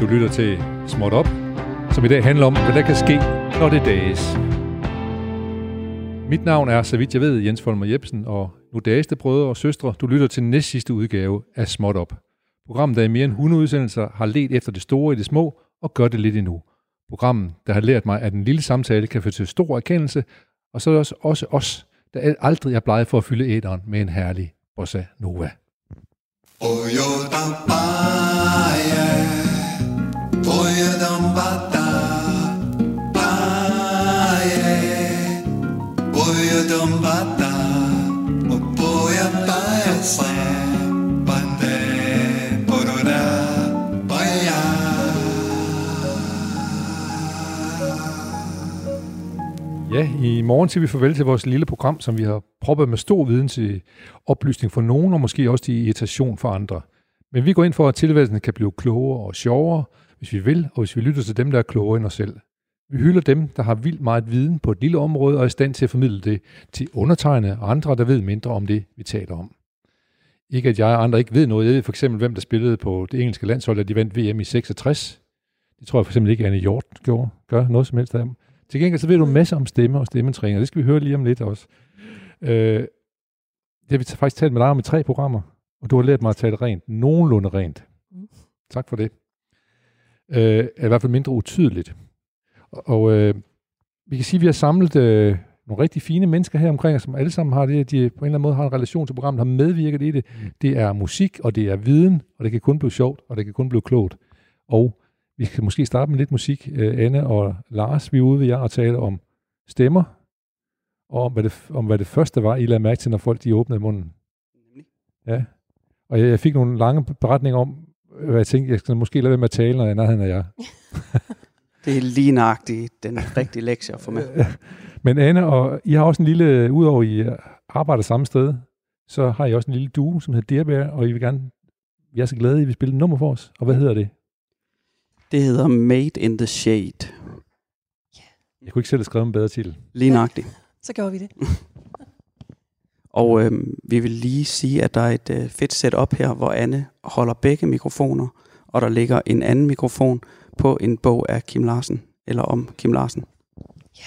Du lytter til Småt Op, som i dag handler om, hvad der kan ske, når det dages. Mit navn er, så vidt jeg ved, Jens Folmer Jebsen, og nu dages det brødre og søstre. Du lytter til næst sidste udgave af Småt Op. Programmet, der i mere end 100 udsendelser har let efter det store i det små, og gør det lidt endnu. Programmet, der har lært mig, at en lille samtale kan føre til stor erkendelse, og så er det også, også os, der aldrig er blevet for at fylde æderen med en herlig bossa nova. Oyo tampaya, oyo tampata, paye, oyo tampata, oyo paesa, pande, porora. Ja, i morgen siger vi farvel til vores lille program, som vi har proppet med stor viden til oplysning for nogen, og måske også til irritation for andre. Men vi går ind for, at tilværelsen kan blive klogere og sjovere, hvis vi vil, og hvis vi lytter til dem, der er klogere end os selv. Vi hylder dem, der har vildt meget viden på et lille område, og er i stand til at formidle det til undertegnede og andre, der ved mindre om det, vi taler om. Ikke at jeg og andre ikke ved noget. Jeg ved for eksempel, hvem der spillede på det engelske landshold, da de vandt VM i 66. Det tror jeg for eksempel ikke, Anne Hjort gjorde, gør noget som helst af dem. Til gengæld så ved du en masse om stemme og stemmetræning, det skal vi høre lige om lidt også. Øh, det har vi faktisk talt med dig om i tre programmer, og du har lært mig at tale rent, nogenlunde rent. Tak for det. Øh, er i hvert fald mindre utydeligt. Og, og øh, vi kan sige, at vi har samlet øh, nogle rigtig fine mennesker her omkring som alle sammen har det, de på en eller anden måde har en relation til programmet, har medvirket i det. Mm. Det er musik, og det er viden, og det kan kun blive sjovt, og det kan kun blive klogt. Og vi kan måske starte med lidt musik. Uh, Anne og Lars, vi er ude ved jer og tale om stemmer, og om hvad, det, om hvad det første var, I lavede mærke til, når folk de åbnede munden. Ja. Og jeg, jeg fik nogle lange beretninger om, jeg tænkte, jeg skal måske lade være med at tale, når jeg er af jer. det er lige nøjagtigt den rigtige lektie at få med. Men Anne, og I har også en lille, udover I arbejder samme sted, så har I også en lille duo, som hedder Dearbær, og I vil gerne, vi er så glade, at I vil spille et nummer for os. Og hvad hedder det? Det hedder Made in the Shade. Yeah. Jeg kunne ikke selv have skrevet en bedre titel. Lige nøjagtigt. Så gør vi det. Og øh, vi vil lige sige, at der er et øh, fedt setup her, hvor Anne holder begge mikrofoner, og der ligger en anden mikrofon på en bog af Kim Larsen, eller om Kim Larsen. Ja.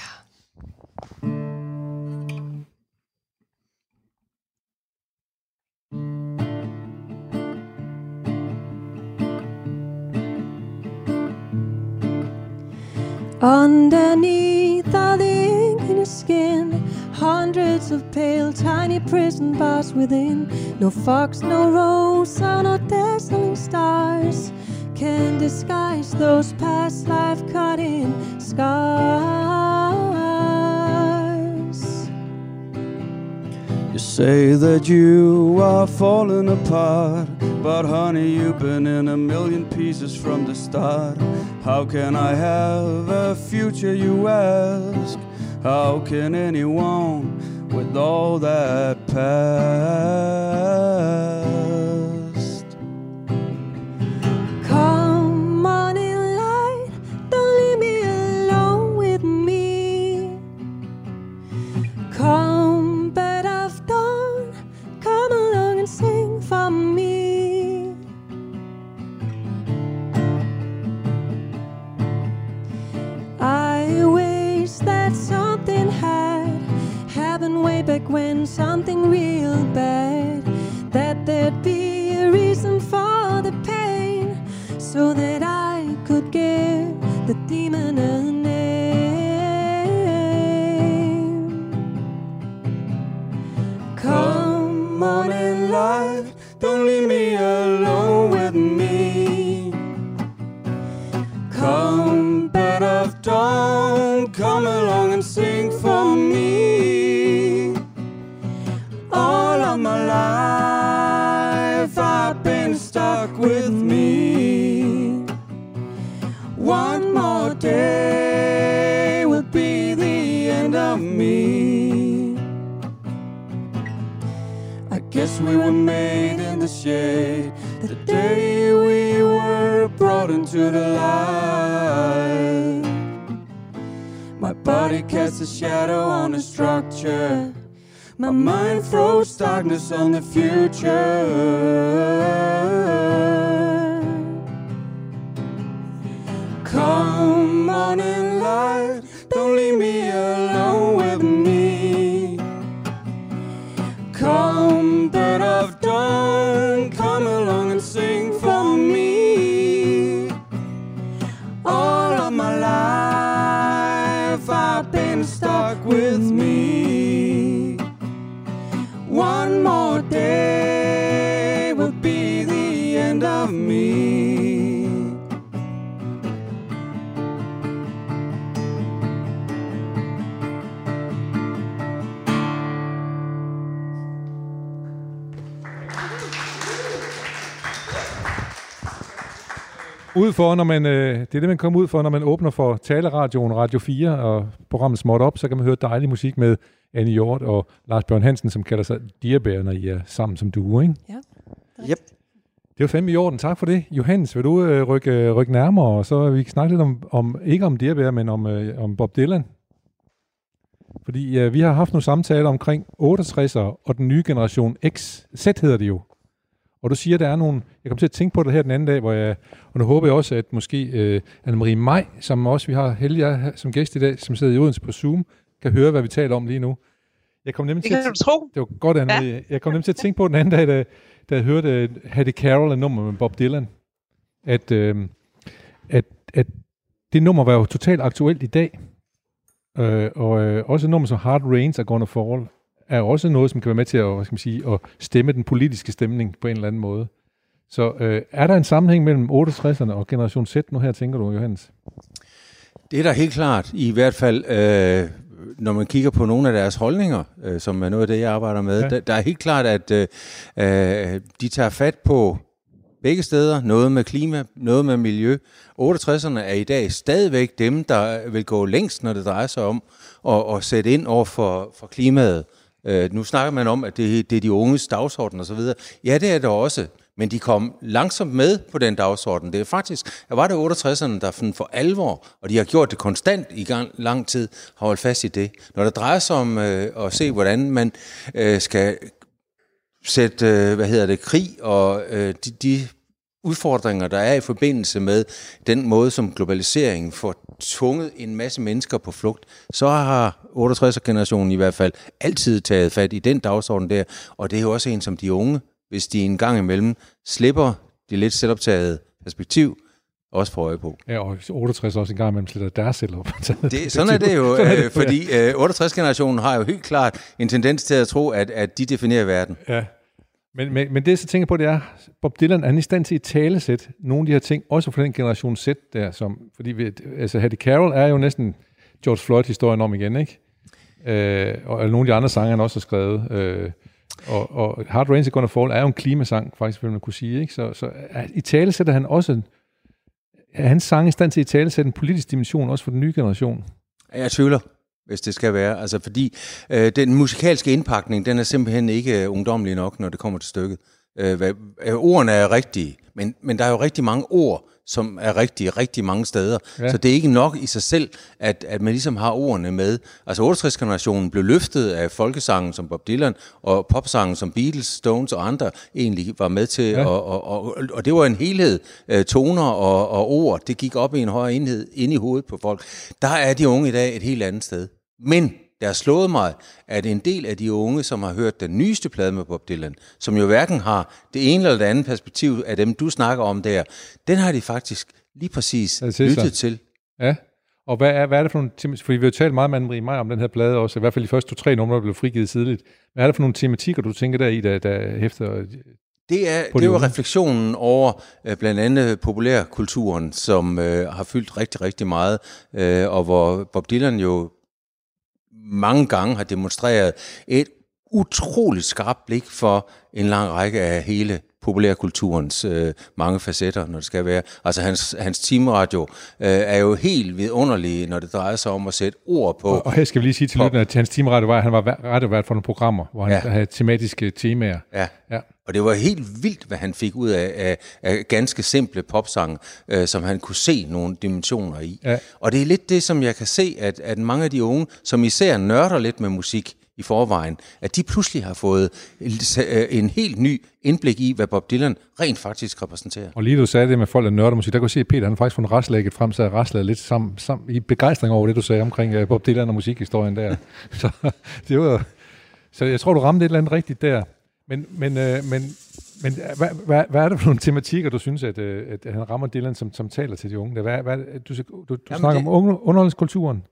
Underneath all the ink in your skin, hundreds of pale, tiny prison bars within. No fox, no rose, no dazzling stars can disguise those past life cutting scars. You say that you are falling apart, but honey, you've been in a million pieces from the start. How can I have a future, you ask? How can anyone with all that past? Something real bad. That there'd be a reason for the pain, so that I could give the demon a Guess we were made in the shade the day we were brought into the light. My body casts a shadow on the structure. My mind throws darkness on the future. Come on in life Ud for, når man, øh, det er det, man kommer ud for, når man åbner for taleradion Radio 4 og programmet Småt Op, så kan man høre dejlig musik med Annie Hjort og Lars Bjørn Hansen, som kalder sig Dierbær, når I er sammen som duo, ikke? Yep. Det var fandme i orden. Tak for det. Johannes, vil du øh, rykke, øh, rykke nærmere, og så vi snakke lidt om, om ikke om Dierbær, men om, øh, om Bob Dylan. Fordi øh, vi har haft nogle samtaler omkring 68'er og den nye generation X. Z hedder det jo. Og du siger, der er nogle... Jeg kom til at tænke på det her den anden dag, hvor jeg... Og nu håber jeg også, at måske øh, Anne-Marie Maj, som også vi har at have som gæst i dag, som sidder i Odense på Zoom, kan høre, hvad vi taler om lige nu. Jeg kom nemlig Det til kan at, du tro. det var godt, Anne ja. Jeg kom nemlig til at tænke på den anden dag, da, da jeg hørte uh, Hattie Carroll, nummer med Bob Dylan, at, uh, at, at det nummer var jo totalt aktuelt i dag. Uh, og uh, også et nummer som Hard Rains er Gonna Fall, er også noget, som kan være med til at, hvad skal man sige, at stemme den politiske stemning på en eller anden måde. Så uh, er der en sammenhæng mellem 68'erne og Generation Z nu her, tænker du, Johannes? Det er der helt klart, i hvert fald, øh, når man kigger på nogle af deres holdninger, øh, som er noget af det, jeg arbejder med. Ja. Ja. Der, der er helt klart, at øh, øh, de tager fat på begge steder. Noget med klima, noget med miljø. 68'erne er i dag stadigvæk dem, der vil gå længst, når det drejer sig om at, at sætte ind over for, for klimaet. Øh, nu snakker man om, at det, det er de unges dagsorden osv. Ja, det er det også. Men de kom langsomt med på den dagsorden. Det er faktisk, der var det 68'erne, der for alvor, og de har gjort det konstant i gang, lang tid, har holdt fast i det. Når det drejer sig om øh, at se, hvordan man øh, skal sætte, øh, hvad hedder det, krig og øh, de, de udfordringer, der er i forbindelse med den måde, som globaliseringen får tvunget en masse mennesker på flugt, så har 68'er-generationen i hvert fald altid taget fat i den dagsorden der, og det er jo også en som de unge, hvis de en gang imellem slipper det lidt selvoptaget perspektiv, også får øje på. Ja, og 68 også en gang imellem sletter deres selv op. Det, sådan er det jo, Sådan er det, øh, fordi øh, 68-generationen har jo helt klart en tendens til at tro, at, at de definerer verden. Ja. Men, men, men det, jeg så tænker på, det er, Bob Dylan er han i stand til at talesæt nogle af de her ting, også for den generation Z der, som, fordi vi, altså Hattie Carroll er jo næsten George Floyd-historien om igen, ikke? Øh, og nogle af de andre sange, han også har skrevet. Øh, og, og Hard Rain's Gonna Fall er jo en klimasang, faktisk, vil man kunne sige, ikke? Så, så er, i tale sætter han også, er hans sang i stand til at tale sætte en politisk dimension, også for den nye generation? Jeg tvivler, hvis det skal være. Altså fordi øh, den musikalske indpakning, den er simpelthen ikke øh, ungdomlig nok, når det kommer til stykket. Øh, hvad, øh, ordene er rigtige, men, men der er jo rigtig mange ord, som er rigtige rigtig mange steder. Ja. Så det er ikke nok i sig selv, at, at man ligesom har ordene med. Altså 68-generationen blev løftet af folkesangen som Bob Dylan, og popsangen som Beatles, Stones og andre egentlig var med til. Ja. Og, og, og, og det var en helhed. Øh, toner og, og ord, det gik op i en højere enhed ind i hovedet på folk. Der er de unge i dag et helt andet sted. Men det har slået mig, at en del af de unge, som har hørt den nyeste plade med Bob Dylan, som jo hverken har det ene eller det andet perspektiv af dem, du snakker om der, den har de faktisk lige præcis det lyttet til. Ja. Og hvad er, hvad er det for nogle? Fordi vi har talt meget med Anne-Marie Maj om den her plade også, i hvert fald de første to-tre numre, der blev frigivet tidligt. Hvad er det for nogle tematikker, du tænker der i, der, der hæfter? Det er, På det er de jo unge. refleksionen over øh, blandt andet populærkulturen, som øh, har fyldt rigtig, rigtig meget, øh, og hvor Bob Dylan jo mange gange har demonstreret et utroligt skarpt blik for en lang række af hele populærkulturens øh, mange facetter, når det skal være. Altså hans, hans teamradio øh, er jo helt vidunderlig, når det drejer sig om at sætte ord på. Og, og her skal vi lige sige til lytterne, at hans timeradio var, at han var væ- radiovært for nogle programmer, hvor han. Ja. havde tematiske temaer. Ja. Ja. Og det var helt vildt, hvad han fik ud af, af, af ganske simple popsange, øh, som han kunne se nogle dimensioner i. Ja. Og det er lidt det, som jeg kan se, at, at mange af de unge, som især nørder lidt med musik i forvejen, at de pludselig har fået en, øh, en helt ny indblik i, hvad Bob Dylan rent faktisk repræsenterer. Og lige du sagde det med folk, der nørder musik, der kunne jeg se, at Peter han har faktisk fundet restlægget frem, så jeg raslede lidt sammen, sammen, i begejstring over det, du sagde omkring uh, Bob Dylan og musikhistorien der. så det var, så jeg tror, du ramte et eller andet rigtigt der. Men, men, øh, men, men hvad, hvad, hvad er det for nogle tematikker, du synes, at, øh, at han rammer Dylan, som, som taler til de unge? Hvad, hvad, du, du, du Jamen, snakker det- om unge, underholdningskulturen.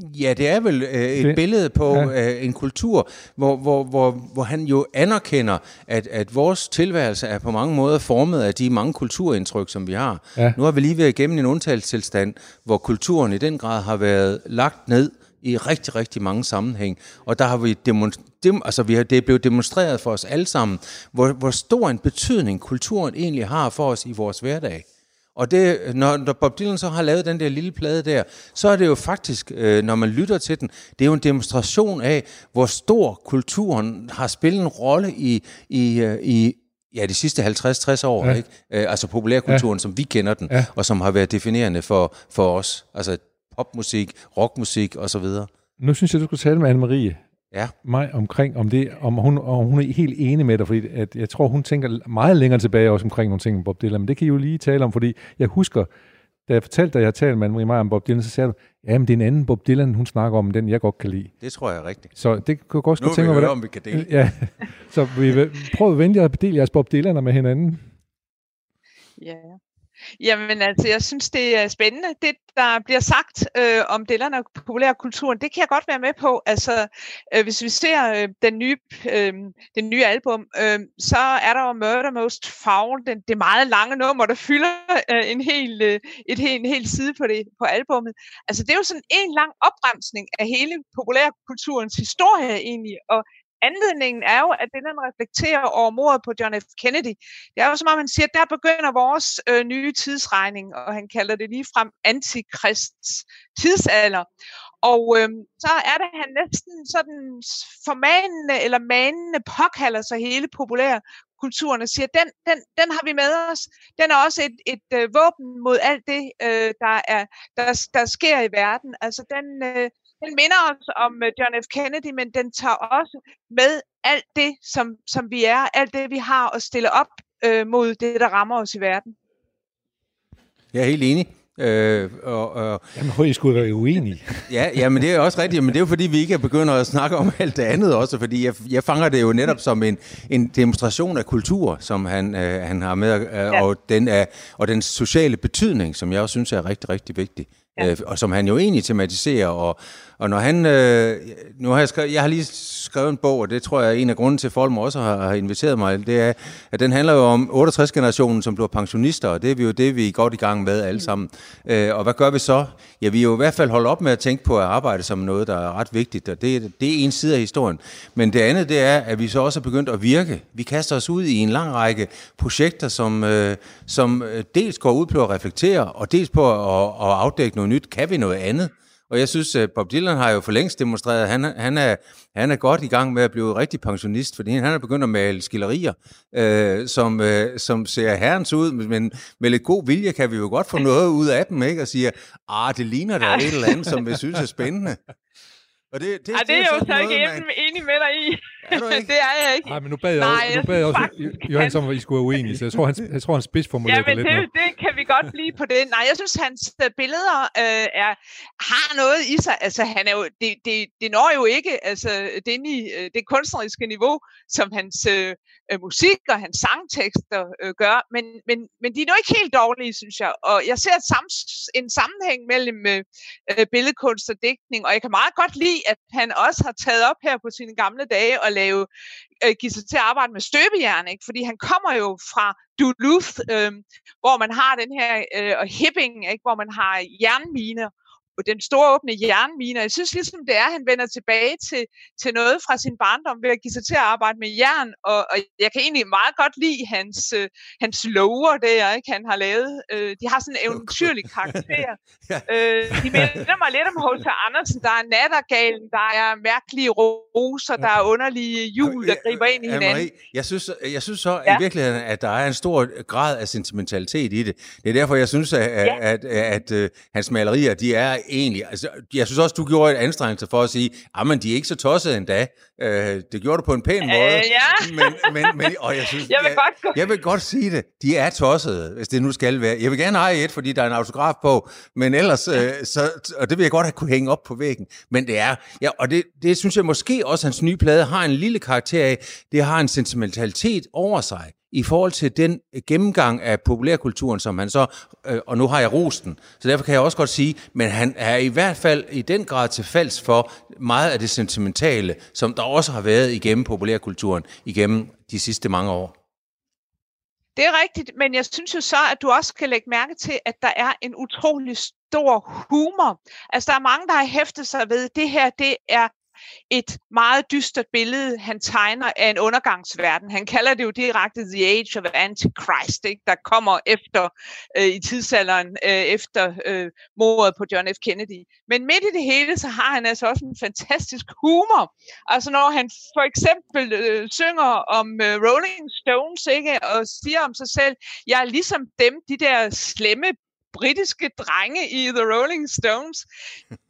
Ja, det er vel øh, et Det- billede på ja. øh, en kultur, hvor, hvor, hvor, hvor han jo anerkender, at, at vores tilværelse er på mange måder formet af de mange kulturindtryk, som vi har. Ja. Nu har vi lige været igennem en undtagelsestilstand, hvor kulturen i den grad har været lagt ned i rigtig, rigtig mange sammenhæng. Og der har vi, demonst- dem, altså vi har, det er blevet demonstreret for os alle sammen, hvor, hvor stor en betydning kulturen egentlig har for os i vores hverdag. Og det, når, når Bob Dylan så har lavet den der lille plade der, så er det jo faktisk, øh, når man lytter til den, det er jo en demonstration af, hvor stor kulturen har spillet en rolle i, i, øh, i ja, de sidste 50-60 år, Ja. ikke? Øh, altså populærkulturen, ja. som vi kender den, ja. og som har været definerende for, for os. Altså popmusik, rockmusik osv. Nu synes jeg, du skulle tale med Anne-Marie Ja. mig omkring, om, det, om, hun, om hun er helt enig med dig, fordi at jeg tror, hun tænker meget længere tilbage også omkring nogle ting med Bob Dylan, men det kan I jo lige tale om, fordi jeg husker, da jeg fortalte dig, at jeg talte med Anne-Marie Meyer om Bob Dylan, så sagde du, ja, men det er en anden Bob Dylan, hun snakker om, den jeg godt kan lide. Det tror jeg er rigtigt. Så det kunne jeg godt Nu skulle tænke mig, høre, om vi kan dele. Ja, så vi vil prøve at vente jer at dele jeres Bob Dylaner med hinanden. Ja. Jamen altså, jeg synes, det er spændende, det der bliver sagt øh, om Dylan og populærkulturen. Det kan jeg godt være med på. Altså, øh, hvis vi ser øh, den nye, øh, den nye album, øh, så er der jo Murder Most Foul, den, det meget lange nummer, der fylder øh, en hel, øh, et hel, en hel side på, det, på albummet. Altså, det er jo sådan en lang opremsning af hele populærkulturens historie egentlig, og anledningen er jo, at den reflekterer over mordet på John F. Kennedy. Det er jo som om, han siger, at der begynder vores øh, nye tidsregning, og han kalder det ligefrem antikrists tidsalder. Og øh, så er det, han næsten sådan formanende eller manende påkalder sig hele populær kulturen og siger, den, den, den har vi med os. Den er også et, et øh, våben mod alt det, øh, der, er, der, der sker i verden. Altså den, øh, den minder os om øh, John F. Kennedy, men den tager også med alt det, som, som vi er, alt det, vi har at stille op øh, mod det, der rammer os i verden. Jeg er helt enig. Øh, og, og, Jamen, høj, I skulle være uenige. Ja, ja, men det er også rigtigt, men det er jo fordi, vi ikke begynder at snakke om alt det andet også, fordi jeg, jeg fanger det jo netop som en, en demonstration af kultur, som han, øh, han har med, øh, ja. og, den er, og den sociale betydning, som jeg også synes er rigtig, rigtig vigtig. Ja. Øh, og som han jo egentlig tematiserer, og, og når han, øh, nu har jeg skrevet, jeg har lige skrevet en bog, og det tror jeg er en af grunden til, at Folm også har, har inviteret mig, det er, at den handler jo om 68-generationen, som bliver pensionister, og det er vi jo det, vi er godt i gang med alle sammen. Øh, og hvad gør vi så? Ja, vi er jo i hvert fald holdt op med at tænke på at arbejde som noget, der er ret vigtigt, og det, det er en side af historien. Men det andet, det er, at vi så også er begyndt at virke. Vi kaster os ud i en lang række projekter, som, øh, som øh, dels går ud på at reflektere, og dels på at, at afdække noget nyt. Kan vi noget andet? Og jeg synes, at Bob Dylan har jo for længst demonstreret, at han, er- han, er, han er godt i gang med at blive rigtig pensionist, fordi han er begyndt at male skillerier, øh, som, øh, som ser herrens ud, men med lidt god vilje kan vi jo godt få noget ud af dem, ikke? Og sige, ah, det ligner da et eller andet, som vi synes er spændende. Og det, det, Ej, det er jeg jo sådan så ikke enig, enig med dig i. Er du ikke? det er jeg ikke. Nej, men nu bad jeg, Nej, også, nu bad jeg også faktisk, Johannes han- om, at I skulle være uenige, så jeg tror, han, jeg tror, han spidsformulerede Ja, det men lidt det, det kan vi godt blive på det. Nej, jeg synes, hans øh, billeder øh, er, har noget i sig. Altså, han er jo, det, det, det når jo ikke altså, det, i, øh, det kunstneriske niveau, som hans øh, øh, musik og hans sangtekster øh, gør. Men, men, men de er nu ikke helt dårlige, synes jeg. Og jeg ser et sams, en sammenhæng mellem øh, billedkunst og digtning, og jeg kan meget godt lide, at han også har taget op her på sine gamle dage og lave, øh, give sig til at arbejde med støbejern, ikke? fordi han kommer jo fra Duluth, øh, hvor man har den her, øh, og Hibbing, ikke? hvor man har jernminer, den store åbne jernminer. Jeg synes ligesom det er, at han vender tilbage til, til noget fra sin barndom ved at give sig til at arbejde med jern, og, og jeg kan egentlig meget godt lide hans, øh, hans lover der, ikke? han har lavet. Øh, de har sådan en eventyrlig karakter. Ja. øh, de minder mig lidt om H.C. Andersen. Der er nattergalen, der er mærkelige roser, der er underlige jul, der griber ind i hinanden. Jeg synes, jeg synes så Ja. i virkeligheden, at der er en stor grad af sentimentalitet i det. Det er derfor, jeg synes, at, at, Ja. at, at, at hans malerier, de er egentlig... Altså, jeg synes også, du gjorde et anstrengelse for at sige, at de er ikke så tossede endda. Øh, det gjorde du på en pæn måde. Øh, ja. Men, men, men, og jeg, synes, Jeg vil godt jeg vil godt sige det. De er tossede, hvis det nu skal være. Jeg vil gerne eje et, fordi der er en autograf på, men ellers, øh, så, og det vil jeg godt have kunne hænge op på væggen. Men det er, ja, og det, det synes jeg måske også, hans nye plade har en lille karakter af, det har en sentimentalitet over sig i forhold til den øh, gennemgang af populærkulturen, som han så, øh, og nu har jeg rosten, så derfor kan jeg også godt sige, men han er i hvert fald i den grad til falds for meget af det sentimentale, som der også har været igennem populærkulturen igennem de sidste mange år. Det er rigtigt, men jeg synes jo så, at du også skal lægge mærke til, at der er en utrolig stor humor. Altså, der er mange, der har hæftet sig ved, at det her, det er et meget dystert billede, han tegner af en undergangsverden. Han kalder det jo direkte The Age of Antichrist, ikke? der kommer efter øh, i tidsalderen, øh, efter øh, mordet på John F. Kennedy. Men midt i det hele, så har han altså også en fantastisk humor. Altså når han for eksempel øh, synger om øh, Rolling Stones, ikke? og siger om sig selv, jeg er ligesom dem, de der slemme britiske drenge i The Rolling Stones.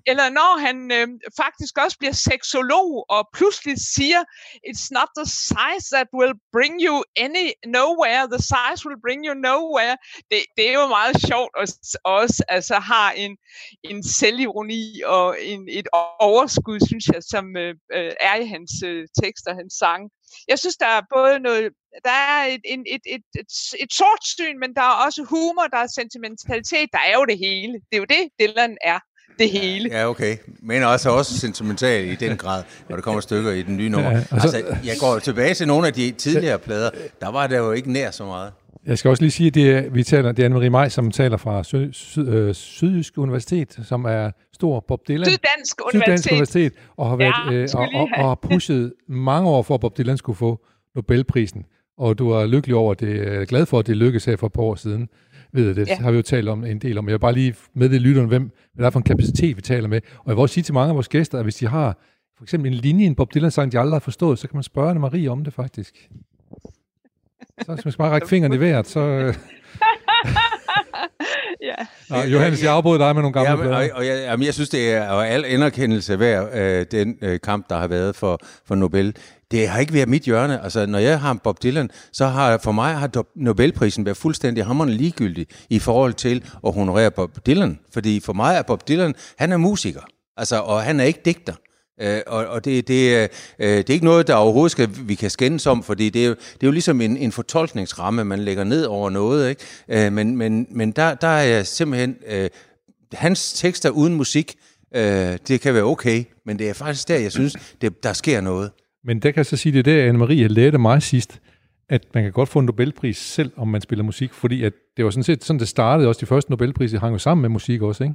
Eller når han øh, faktisk også bliver seksolog og pludselig siger, it's not the size that will bring you any nowhere, the size will bring you nowhere. Det, det er jo meget sjovt at også altså har en, en selvironi og en, et overskud, synes jeg, som øh, øh er i hans øh, tekster, hans sang. Jeg synes, der er både noget, der er et, et, et, et, et, et sort syn, men der er også humor, der er sentimentalitet, der er jo det hele. Det er jo det, Dylan er det hele. Ja, okay. Men også også sentimental i den grad, når der kommer stykker i den nye nummer. Ja, altså, altså, jeg går tilbage til nogle af de tidligere plader. Der var der jo ikke nær så meget. Jeg skal også lige sige, at det er, vi taler, det er Anne-Marie Maj, som taler fra Syd, Syd, øh, Sydjysk Universitet, som er stor Bob Dylan. Syddansk Universitet. Syddansk Universitet, og har, været, ja, øh, og, og, og har pushet mange år for, at Bob Dylan skulle få Nobelprisen. Og du er lykkelig over det, glad for, at det lykkedes her for et par år siden. Ved det, ja. har vi jo talt om en del om. Jeg vil bare lige meddele lytterne, hvem, hvad der er for en kapacitet, vi taler med. Og jeg vil også sige til mange af vores gæster, at hvis de har for eksempel en linje i en Bob Dylan-sang, de aldrig har forstået, så kan man spørge Anne-Marie om det faktisk. Så hvis man bare række fingeren i vejret, så... Øh. ja. Nå, Johannes, jeg afbryder dig med nogle gamle ja, men, og, og jeg, jamen, jeg synes, det er og al anerkendelse værd, øh, den øh, kamp, der har været for, for Nobel. Det har ikke været mit hjørne. Altså, når jeg har Bob Dylan, så har for mig har Nobelprisen været fuldstændig hammerende ligegyldig i forhold til at honorere Bob Dylan. Fordi for mig er Bob Dylan, han er musiker. Altså, og han er ikke digter. Øh, og og det, det, øh, øh, det er ikke noget, der overhovedet skal, vi kan skændes om, fordi det er jo, det er jo ligesom en, en fortolkningsramme, man lægger ned over noget. Ikke? Øh, men men, men der, der er jeg simpelthen... Øh, hans tekster uden musik, øh, det kan være okay, men det er faktisk der, jeg synes, det, der sker noget. Men der kan jeg så sige, det er det, Anne-Marie lærte mig sidst, at man kan godt få en Nobelpris selv, om man spiller musik, fordi at det var sådan set sådan, det startede også. De første Nobelpriser hang jo sammen med musik også, ikke?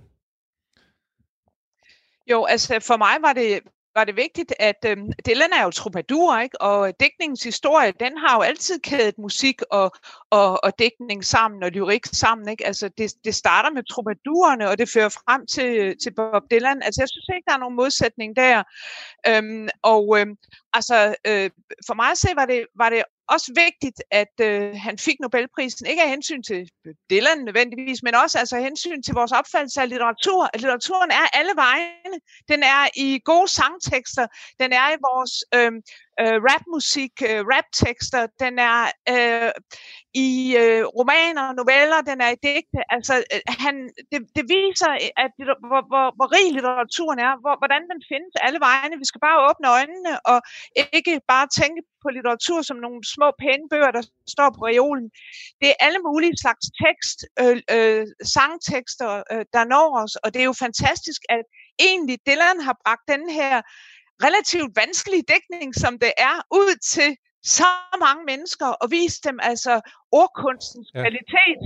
Jo, altså for mig var det, var det vigtigt, at øh, Dylan er jo troubadour, ikke? og dækningens historie, den har jo altid kædet musik og, og, og dækning sammen, og lyrik sammen. Ikke? Altså det, det starter med troubadourerne, og det fører frem til, til Bob Dylan. Altså jeg synes ikke, der er nogen modsætning der. Øhm, og øhm, altså øh, for mig at se, var det, var det også vigtigt, at øh, han fik Nobelprisen, ikke af hensyn til Dylan nødvendigvis, men også altså af hensyn til vores opfattelse af litteratur. At litteraturen er alle vegne. Den er i gode sangtekster, den er i vores øh, øh, rapmusik, øh, raptekster, den er øh, i øh, romaner, noveller, den er i digte. Altså, øh, han, det, det viser, at hvor, hvor, hvor rig litteraturen er, hvor, hvordan den findes alle vegne. Vi skal bare åbne øjnene og ikke bare tænke på litteratur som nogle små pæne bøger, der står på reolen. Det er alle mulige slags tekst, øh, øh, sangtekster, øh, der når os, og det er jo fantastisk, at egentlig Dylan har bragt den her relativt vanskelig dækning, som det er, ud til så mange mennesker og vise dem altså ordkunstens ja. kvalitet.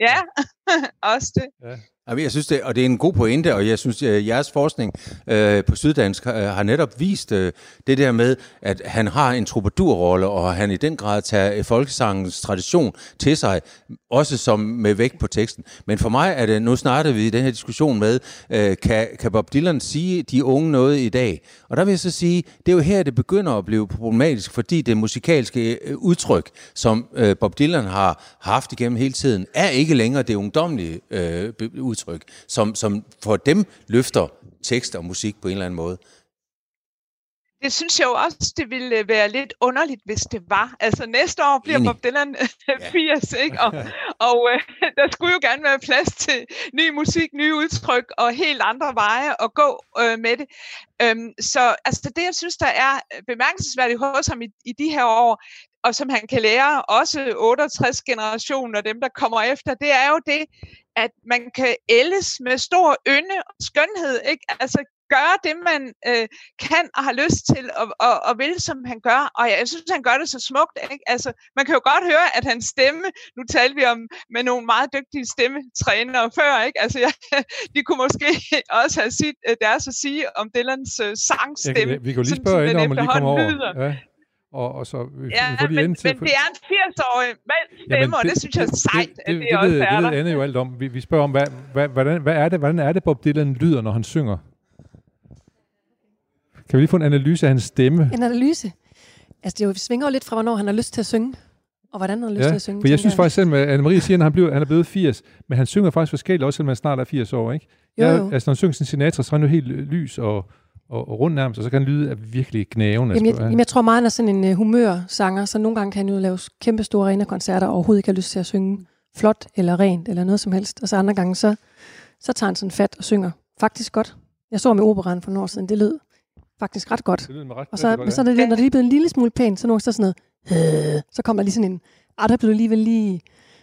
Ja, også det. Ja. Jeg synes det, og det er en god pointe, og jeg synes, at jeres forskning øh, på Syddansk har, har netop vist øh, det der med, at han har en troubadourrolle, og han i den grad tager øh, folkesangens tradition til sig, også som med vægt på teksten. Men for mig er det, nu startede vi den her diskussion med, øh, kan, kan Bob Dylan sige de unge noget i dag? Og der vil jeg så sige, det er jo her, det begynder at blive problematisk, fordi det musikalske øh, udtryk, som øh, Bob Dylan har haft igennem hele tiden, er ikke længere det ungdomlige øh, udtryk, som, som for dem løfter tekst og musik på en eller anden måde. Det synes jeg jo også, det ville være lidt underligt, hvis det var. Altså næste år bliver Bob Dylan 80, ikke? Og, og øh, der skulle jo gerne være plads til ny musik, nye udtryk og helt andre veje at gå øh, med det. Øhm, så altså det, jeg synes, der er bemærkelsesværdigt hos ham i, i de her år, og som han kan lære også 68 generationer, dem der kommer efter, det er jo det, at man kan ældes med stor ynde og skønhed, ikke? Altså gøre det, man øh, kan og har lyst til og, og, og vil, som han gør. Og jeg, jeg synes, han gør det så smukt. Ikke? Altså, man kan jo godt høre, at hans stemme, nu talte vi om med nogle meget dygtige stemmetrænere før, ikke? Altså, ja, de kunne måske også have sit, øh, deres at sige om Dylans øh, sangstemme. Ja, vi kan jo lige spørge ind om, lige kommer over. Ja. Og, og så, vi, ja, vi får lige men, til, men det er en 80-årig mand stemme, og det, det synes jeg er sejt, det, at det, det, det, også ved, er det der. ved Anne jo alt om. Vi, vi spørger om, hvad, hvad, hvordan, hvad, er det, hvordan er det, Bob Dylan lyder, når han synger? Kan vi lige få en analyse af hans stemme? En analyse. Altså, det jo svinger jo lidt fra, hvornår han har lyst til at synge, og hvordan han har lyst Ja, til at synge. for jeg synes faktisk selv, at Anne-Marie siger, at han, blev, han er blevet 80, men han synger faktisk forskelligt, også selvom han snart er 80 år, ikke? Jo, Jeg- jo. Altså, når han synger sin Sinatra, så er han jo helt lys og, og, og rundt nærmest, og så kan han lyde af virkelig gnavende. Jamen, jeg, jamen, jeg tror meget, han er sådan en uh, humørsanger, så nogle gange kan han jo lave kæmpe store arenakoncerter, og overhovedet ikke har lyst til at synge flot eller rent eller noget som helst. Og så andre gange, så, så tager han sådan fat og synger faktisk godt. Jeg så med operan for nogle år siden, det lød faktisk ret godt. det lyder ret Og så, men godt, så er det, når det lige blevet en lille smule pænt, så nogle så sådan noget, øh, så kommer der lige sådan en, ah, der blev alligevel lige,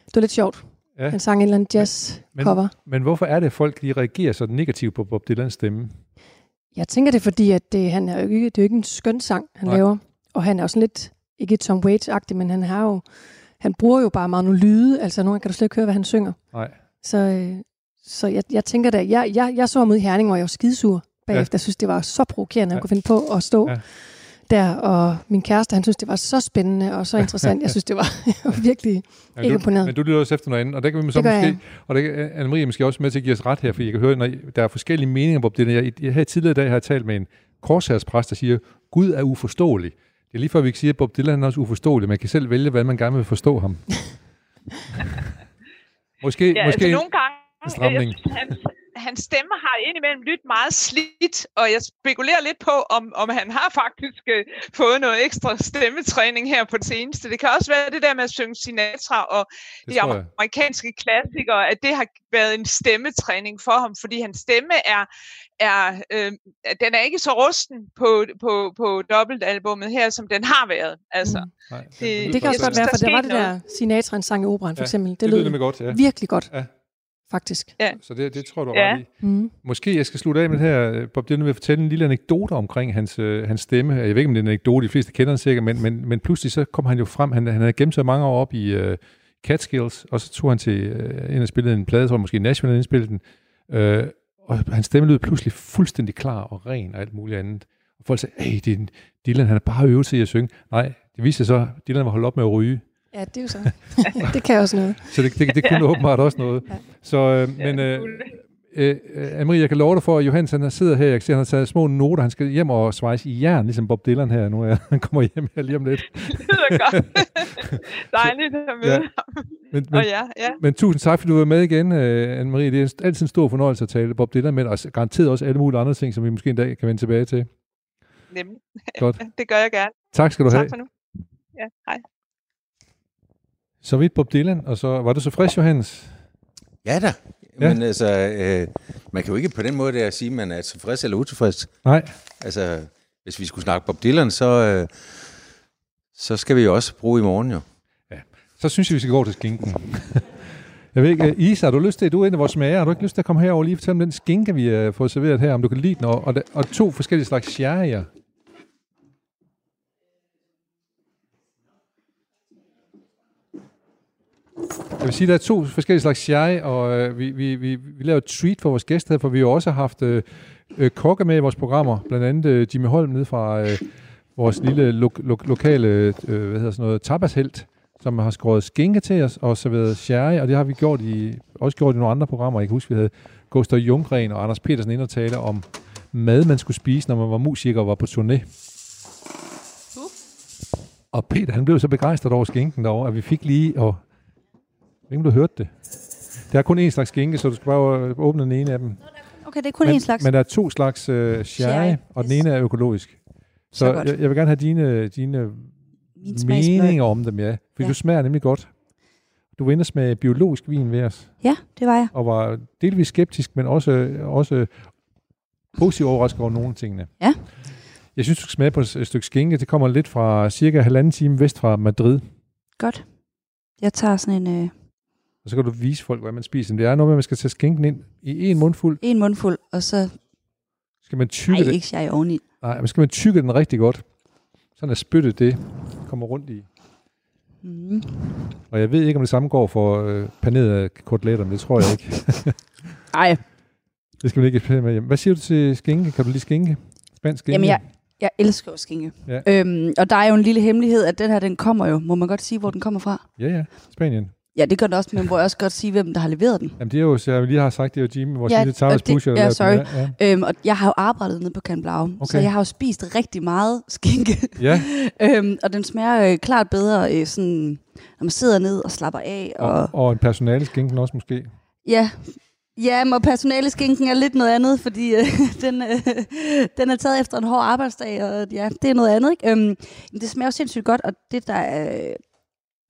det var lidt sjovt. Ja. Han sang en eller anden jazz-cover. Men, men hvorfor er det, at folk de reagerer så negativt på Bob Dylans stemme? Jeg tænker det er fordi, at det, han er jo ikke, det er jo ikke en skøn sang, han Nej. Laver. Og han er jo sådan lidt, ikke Tom Waits-agtig, men han har jo, han bruger jo bare meget nogle lyde. Altså nogle gange kan du slet ikke høre, hvad han synger. Nej. Så, øh, så jeg, jeg tænker da, jeg, jeg, jeg så ham ude i Herning, hvor jeg var skidesur bagefter. Ja. Jeg synes, det var så provokerende, at Ja. kunne finde på at stå Ja. Ja. der. Og min kæreste, han synes, det var så spændende og så interessant. Jeg synes, det var virkelig Men ikke du, imponeret. men du lytter også efter noget andet, og der kan vi så Det gør måske, jeg. og der, kan Anne-Marie er måske også med til at give os ret her, fordi jeg kan høre, når der er forskellige meninger om Bob Dylan. Jeg, jeg, her tidligere i dag har jeg talt med en korshærspræst, der siger, Gud er uforståelig. Det er lige før, vi ikke siger, at Bob Dylan er også uforståelig. Man kan selv vælge, hvad man gerne vil forstå ham. måske, Ja, måske altså nogle gange, en stramning. jeg synes, hans, stemme har indimellem lyttet meget slidt, og jeg spekulerer lidt på, om, om han har faktisk øh, fået noget ekstra stemmetræning her på det seneste. Det kan også være det der med at synge Sinatra og det de amerikanske klassikere, at det har været en stemmetræning for ham, fordi hans stemme er, er øh, den er ikke så rusten på, på, på dobbeltalbummet her, som den har været. Altså, Mm. Nej, Det- Det kan jeg også godt være, for der var det der Sinatra, en sang i operan, for Ja, eksempel. Det, det lød lyder nemlig godt, ja. virkelig godt, Ja. Faktisk. Så det, det tror du Ja. ret i. Mm. Måske jeg skal slutte af med det her. Bob Dylan vil fortælle en lille anekdote omkring hans, øh, hans stemme. Jeg ved ikke, om det er en anekdote, de fleste kender den sikkert, men, men, men pludselig så kom han jo frem. Han, han havde gemt sig mange år op i øh, Catskills, og så tog han til øh, ind og spillede en plade, tror jeg måske National indspillede den. Øh, og hans stemme lød pludselig fuldstændig klar og ren og alt muligt andet. Og folk sagde, hey, det er Dylan, han har bare øvet sig i at synge. Nej, det viste sig så, at Dylan var holdt op med at ryge. Ja, det er jo så. det kan også noget. Så det, det, det kunne åbenbart også noget. Ja. Så, øh, men øh, øh, øh, Anne-Marie, jeg kan love dig for, at Johannes han sidder her, jeg kan se, han har taget små noter, han skal hjem og svejse i jern, ligesom Bob Dylan her nu. Er, han kommer hjem her lige om lidt. det lyder godt. Dejligt at møde Ja. ja. Men, men, Og ja, ja. men tusind tak, fordi du var med igen, øh, Anne-Marie. Det er altid en stor fornøjelse at tale Bob Dylan med, og garanteret også alle mulige andre ting, som vi måske en dag kan vende tilbage til. Nemlig. Godt. Det gør jeg gerne. Tak skal du have. Tak for nu. Ja, hej. Så vidt Bob Dylan, og så var du så frisk, Johannes? Ja da. Ja. Men altså, øh, man kan jo ikke på den måde der sige, at man er tilfreds eller utilfreds. Nej. Altså, hvis vi skulle snakke Bob Dylan, så, øh, så skal vi jo også bruge i morgen jo. Så synes jeg, vi skal gå til skinken. Jeg ved ikke, øh, Isa, har du lyst til, du er en af vores smager, har du ikke lyst til at komme herover og lige fortælle om den skinke, vi har fået serveret her, om du kan lide den, og, og, og to forskellige slags sherry'er. Jeg vil sige, der er to forskellige slags sherry, og øh, vi, vi, vi, vi laver et treat for vores gæster, for vi har også haft øh, øh, kokke med i vores programmer, blandt andet øh, Jimmy Holm nede fra øh, vores lille lo- lo- lokale øh, hvad hedder sådan noget, tapashelt, som har skåret skinke til os og serveret sherry, og det har vi gjort i, også gjort i nogle andre programmer. Jeg kan huske, vi havde Gustav Junggren og Anders Petersen ind og tale om mad, man skulle spise, når man var musiker og var på turné. Og Peter, han blev så begejstret over skinken derovre, at vi fik lige, og om du hørte det. Der er kun én slags skinke, så du skal bare åbne den ene af dem. Okay, det er kun men, en slags. Men der er to slags uh, sherry, og den ene er økologisk. Så, Så godt. jeg, jeg vil gerne have dine, dine Min meninger om dem, ja. For Ja. du smager nemlig godt. Du var inde og smage biologisk vin ved os, Ja, det var jeg. og var delvis skeptisk, men også, også positivt overrasket over nogle af tingene. Ja. Jeg synes, du skal smage på et stykke skinke. Det kommer lidt fra cirka halvanden time vest fra Madrid. Godt. Jeg tager sådan en, øh, Og så kan du vise folk, hvad man spiser. Men det er noget med, at man skal tage skinken ind i en mundfuld. en mundfuld, og så... Skal man tykke Nej, det? ikke jeg oveni. Nej, men skal man tykke den rigtig godt. Sådan at spyttet det kommer rundt i. Mm. Og jeg ved ikke, om det samme går for øh, panerede koteletter, men det tror jeg ikke. Ej, det skal man ikke eksperimentere med hjem. Hvad siger du til skinke? Kan du lide skinke? Spansk skinke? jamen jeg, jeg elsker skinke. Ja. Øhm, og der er jo en lille hemmelighed, at den her, den kommer jo. Må man godt sige, hvor den kommer fra? Ja, ja. Spanien. Ja, det gør den også, men må jeg også godt sige, hvem der har leveret den. Jamen, det er jo, så jeg lige har sagt, det er jo Jimmy, vores Ja, ja, lille det- Pusher. ja, lavede den. sorry. Ja, Øhm, og jeg har jo arbejdet nede på Can Blau, okay. så jeg har jo spist rigtig meget skinke. ja. øhm, og den smager øh, klart bedre, øh, sådan, når man sidder ned og slapper af. Og, Og, og en personale skinken også måske. Ja, ja og personaleskinken er lidt noget andet, fordi øh, den, øh, den er taget efter en hård arbejdsdag, og ja, det er noget andet. Ikke? Øhm, men det smager jo sindssygt godt, og det, der er,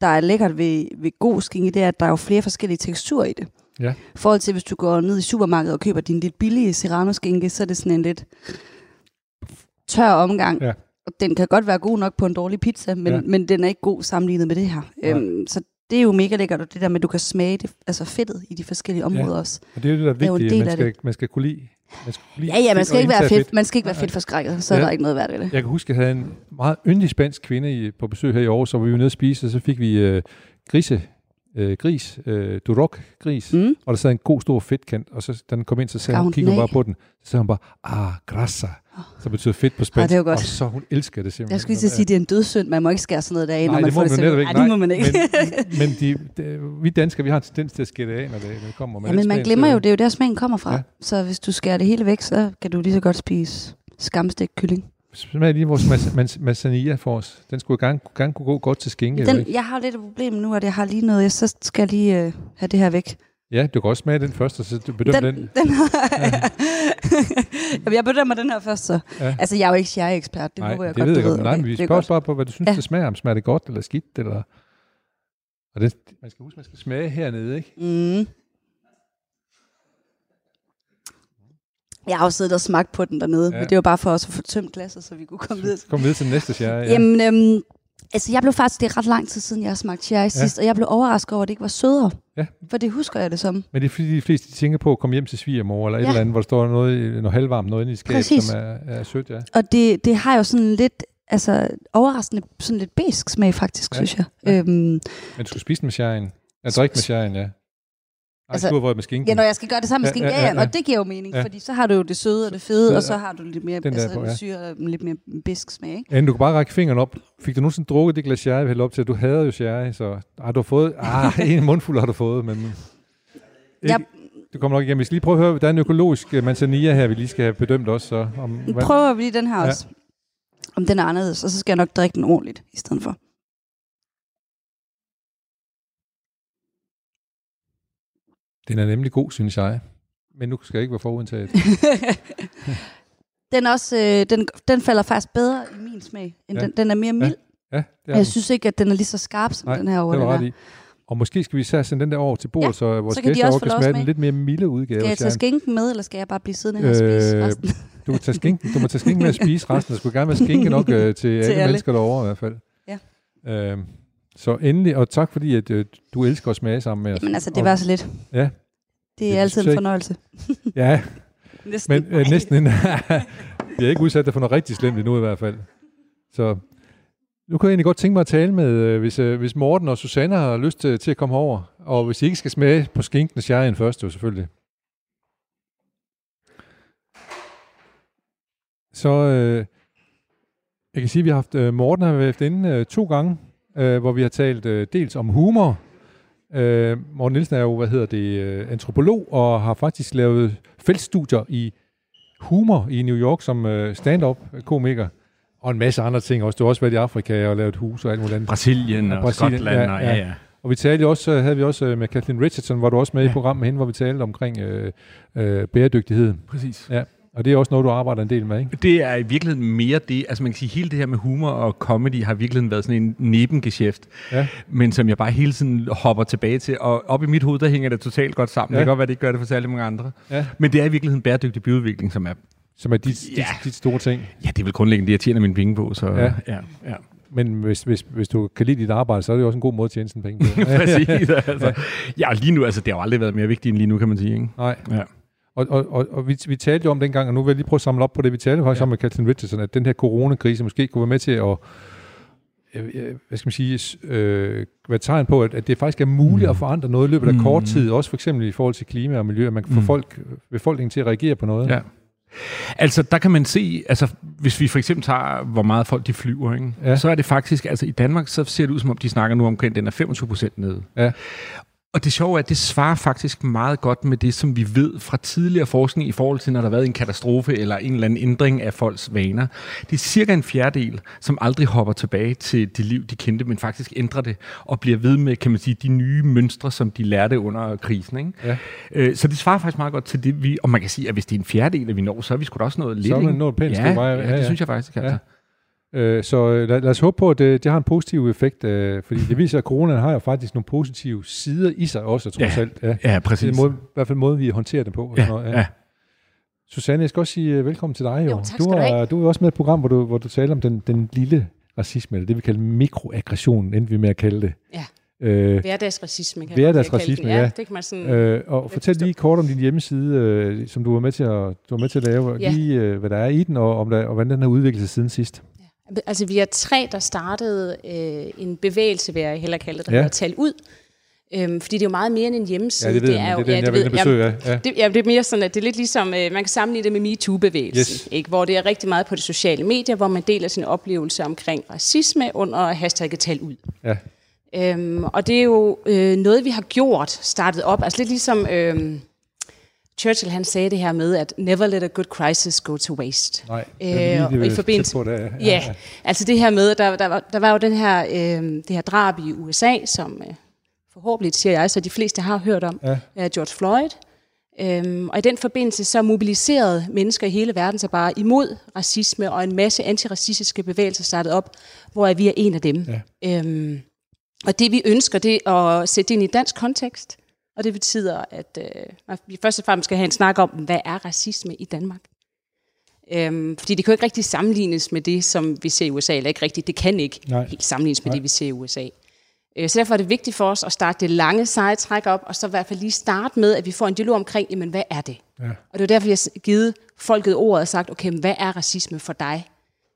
der er lækkert ved, ved god skinke, det er, at der er jo flere forskellige teksturer i det. Ja. I forhold til, hvis du går ned i supermarkedet og køber din lidt billige serrano-skinke, så er det sådan en lidt tør omgang. Ja. Og den kan godt være god nok på en dårlig pizza, men, Ja. ja. men den er ikke god sammenlignet med det her. Nej. Øhm, så det er jo mega lækkert, og det der med, at du kan smage det, altså fedtet i de forskellige områder også. Og det er jo det, der er er vigtigt. del Man af skal, man skal kunne lide. Man skal kunne lide Ja, ja, man fedt skal ikke være indtage fedt, man skal ikke være fedt forskrækket, så er Ja. der ikke noget værd ved det. Jeg kan huske, at jeg havde en meget yndig spansk kvinde i, på besøg her i år, så var vi jo nede og spise, og så fik vi øh, grise, øh, gris, øh, durok gris, mm. Og der sad en god stor fedtkant, og så da den kom ind, så sagde hun, kiggede bare på den, så sagde hun bare, ah, grasa, så betyder fedt på spansk, er jo godt. og så hun elsker det simpelthen. Jeg skulle lige sige, at det er en dødssynd. Man må ikke skære sådan noget der af, når man det må får man det ikke. Nej, det må man ikke. Men, men de, de, vi danskere, vi har en tendens til at skære det af, når det, når det kommer. ja, men man glemmer jo, det er jo der smagen kommer fra. Ja. Så hvis du skærer det hele væk, så kan du lige så godt spise skamstik kylling. Smag lige vores mas- mas- masania for os. Den skulle gerne, gerne kunne gå godt til skinke. Den, jeg har lidt et problem nu, at jeg har lige noget. Jeg så skal jeg lige øh, have det her væk. ja, du kan også smage den først, og så bedømmer den. den, den Jamen, jeg bedømmer den her først så. Ja. Ja. Altså, jeg er jo ikke sherry-ekspert. Det Nej, håber jeg det godt, ved jeg ved. godt. Nej, men vi er spørger bare på, hvad du synes, Ja. det smager. Om smager det godt eller skidt, eller... Og det, man skal huske, man skal smage hernede, ikke? Mm. Jeg har jo siddet og smagt på den dernede, Ja. men det var bare for os at få tømt glasset, så vi kunne komme videre. Kom videre til næste sherry. Ja. Ja. Jamen, øhm, altså jeg blev faktisk, det er ret lang tid siden, jeg har smagt sherry ja. sidst, og jeg blev overrasket over, at det ikke var sødere. Ja. For det husker jeg det som. Men det er fordi, de fleste de tænker på at komme hjem til svigermor, eller et Ja. eller andet, hvor der står noget, noget halvvarmt, noget inde i skabet, Præcis. som er, er sødt, ja. Og det, det har jo sådan lidt, altså overraskende, sådan lidt besk smag faktisk, Ja. synes jeg. Ja. Ja. Øhm, Men du skulle spise den med sherryen. Ja, drikke med sherryen, ja. Ej, Altså, har med skinken. ja, når jeg skal gøre det sammen med Ja, ja, ja, ja, ja, ja. og det giver jo mening, Ja. ja. fordi så har du jo det søde og det fede, Fede, og så har du lidt mere, altså, på, ja. syre, og lidt mere besk smag, ikke? Ja, du kan bare række fingeren op. Fik du nogensinde drukket det glas sherry, vi hældte op til? Du havde jo sherry, så ah, du har fået... Ah, en mundfuld har du fået, men... Ikke, Jeg Du kommer nok igennem. Vi skal lige prøve at høre, der er en økologisk uh, manzanilla her, vi lige skal have bedømt også. Så, om, hvad- prøver vi lige den her Ja. også, om den er anderledes, og så skal jeg nok drikke den ordentligt i stedet for. Den er nemlig god, synes jeg. Men nu skal jeg ikke være forudindtaget. den, også, øh, den, den falder faktisk bedre i min smag, end Ja. ja. den, den er mere mild. Ja, det er Jeg synes ikke, at den er lige så skarp som Nej, den her over det var ret i. Og måske skal vi så sende den der over til bordet, Ja, så vores så kan gæster også kan smage den lidt mere milde udgave. Skal jeg tage skinken med, eller skal jeg bare blive siddende her og spise Øh, resten? Du, kan tage skinken, du må tage skinken med at spise resten. Der skulle gerne være skinke nok øh, til, alle, alle. mennesker derovre i hvert fald. Ja. Øhm, så endelig, og tak fordi, at øh, du elsker at smage sammen med os. Men altså, det Og- var så lidt. Ja, Det er Det altid en jeg fornøjelse. ja Næsten. men øh, næsten en... vi er ikke udsat for noget rigtig slemt endnu i hvert fald. Så nu kan jeg egentlig godt tænke mig at tale med, øh, hvis, øh, hvis Morten og Susanne har lyst til, til at komme over. Og hvis I ikke skal smage på skinken og sherryen først, jo selvfølgelig. Så øh, jeg kan sige, at vi har haft øh, Morten har været inde øh, to gange, øh, hvor vi har talt øh, dels om humor. Øh, Morten Nielsen er jo, hvad hedder det, øh, antropolog, og har faktisk lavet feltstudier i humor i New York som øh, stand-up-komiker. Og en masse andre ting også. Du har også været i Afrika og lavet hus og alt muligt andet. Brasilien Ja, og, Brasilien, Skotland. ja, og, ja. ja. Og vi talte også, øh, havde vi også øh, med Kathleen Richardson, hvor du også med ja. i programmet med hende, hvor vi talte omkring øh, øh, bæredygtighed. Præcis. Ja. Og det er også noget, du arbejder en del med, ikke? Det er i virkeligheden mere det, altså man kan sige, hele det her med humor og comedy har i virkeligheden været sådan en nebengeschæft, Ja. men som jeg bare hele tiden hopper tilbage til, og op i mit hoved, der hænger det totalt godt sammen. Ja. Ja. Det kan godt være, det ikke gør det for særlig mange andre. Ja. Men det er i virkeligheden bæredygtig byudvikling, som er som er dit, Ja. dit, dit store ting. Ja, det er vel grundlæggende det, jeg tjener mine penge på. Så, Ja. ja. Ja, ja. Men hvis, hvis, hvis du kan lide dit arbejde, så er det jo også en god måde at tjene sine penge på. Præcis. Altså. Ja, og lige nu, altså, det har jo aldrig været mere vigtigt end lige nu, kan man sige. Ikke? Nej. Ja. Og, og, og, og vi, vi talte jo om dengang, og nu vil jeg lige prøve at samle op på det, vi talte faktisk ja. om med Kathleen Richardson, at den her coronakrise måske kunne være med til at øh, øh, hvad skal man sige, øh, være tegn på, at, at det faktisk er muligt Mm. at forandre noget i løbet af Mm. kort tid, også for eksempel i forhold til klima og miljø, at man kan få Mm. folk, befolkningen til at reagere på noget. Ja. Altså, der kan man se, altså, hvis vi for eksempel tager, hvor meget folk de flyver, ikke? Ja. så er det faktisk, altså i Danmark, så ser det ud som om, de snakker nu omkring, den er 25 procent nede. Ja. Og det sjove er, at det svarer faktisk meget godt med det, som vi ved fra tidligere forskning i forhold til, når der har været en katastrofe eller en eller anden ændring af folks vaner. Det er cirka en fjerdedel, som aldrig hopper tilbage til det liv, de kendte, men faktisk ændrer det og bliver ved med, kan man sige, de nye mønstre, som de lærte under krisen. Ikke? Ja. Øh, Så det svarer faktisk meget godt til det, vi... Og man kan sige, at hvis det er en fjerdedel, vi når, så er vi sgu da også noget lidt. Så er ikke? nået et pænt ja. Ja, Ja, det synes jeg faktisk. Altså. Ja. Øh, så øh, lad, lad os håbe på, at det, det har en positiv effekt, øh, fordi det viser, at coronaen har jo faktisk nogle positive sider i sig også, trods Ja. alt. Ja. Ja, Det er præcis. måde, i hvert fald måden, vi håndterer det på. og Ja, sådan noget, ja. Susanne, jeg skal også sige uh, velkommen til dig. Jo. Jo, tak du, er, du er også med i et program, hvor du, hvor du taler om den, den lille racisme, eller det vi kalder mikroaggression, endte vi med at kalde det. Ja. Øh, Hverdagsracisme. Kan Hverdagsracisme, kalde ja. det. Det kan man sådan... øh, og fortæl forstå. lige kort om din hjemmeside, øh, som du var med til at, du var med til at lave, Ja. lige øh, hvad der er i den, og, om der, og hvordan den har udviklet sig siden sidst. Altså, vi er tre, der startede øh, en bevægelse, vil jeg hellere kalde det, der Ja. ja. hedder Tal Ud. Øhm, fordi det er jo meget mere end en hjemmeside. Ja, det ved jeg, er det er den, jeg vil ind og besøge af. Ja. Det, ja, det er mere sådan, at det er lidt ligesom, øh, man kan sammenligne det med MeToo-bevægelsen, Yes. ikke? hvor det er rigtig meget på de sociale medier, hvor man deler sine oplevelser omkring racisme under hashtagget Tal Ud. Ja. Øhm, og det er jo øh, noget, vi har gjort, startet op, altså lidt ligesom øh, Churchill han sagde det her med, at never let a good crisis go to waste. Nej, Øh, det er lige, og i forbindelse- på det. Ja, ja, altså det her med, der, der, var, der var jo den her, øh, det her drab i USA, som øh, forhåbentlig, siger jeg, så de fleste har hørt om, Ja. af George Floyd. Øhm, og i den forbindelse så mobiliserede mennesker i hele verden sig bare imod racisme, og en masse antiracistiske bevægelser startede op, hvor vi er en af dem. Ja. Øhm, og det vi ønsker, det er at sætte det ind i dansk kontekst, og det betyder, at øh, vi først og fremmest skal have en snak om, hvad er racisme i Danmark? Øhm, fordi det kan jo ikke rigtig sammenlignes med det, som vi ser i USA, eller ikke rigtigt, det kan ikke Nej. helt sammenlignes med Nej. det, vi ser i USA. Øh, Så derfor er det vigtigt for os at starte det lange seje træk op, og så i hvert fald lige starte med, at vi får en dialog omkring, jamen hvad er det? Ja. Og det er derfor, jeg har givet folket ordet og sagt, okay, hvad er racisme for dig?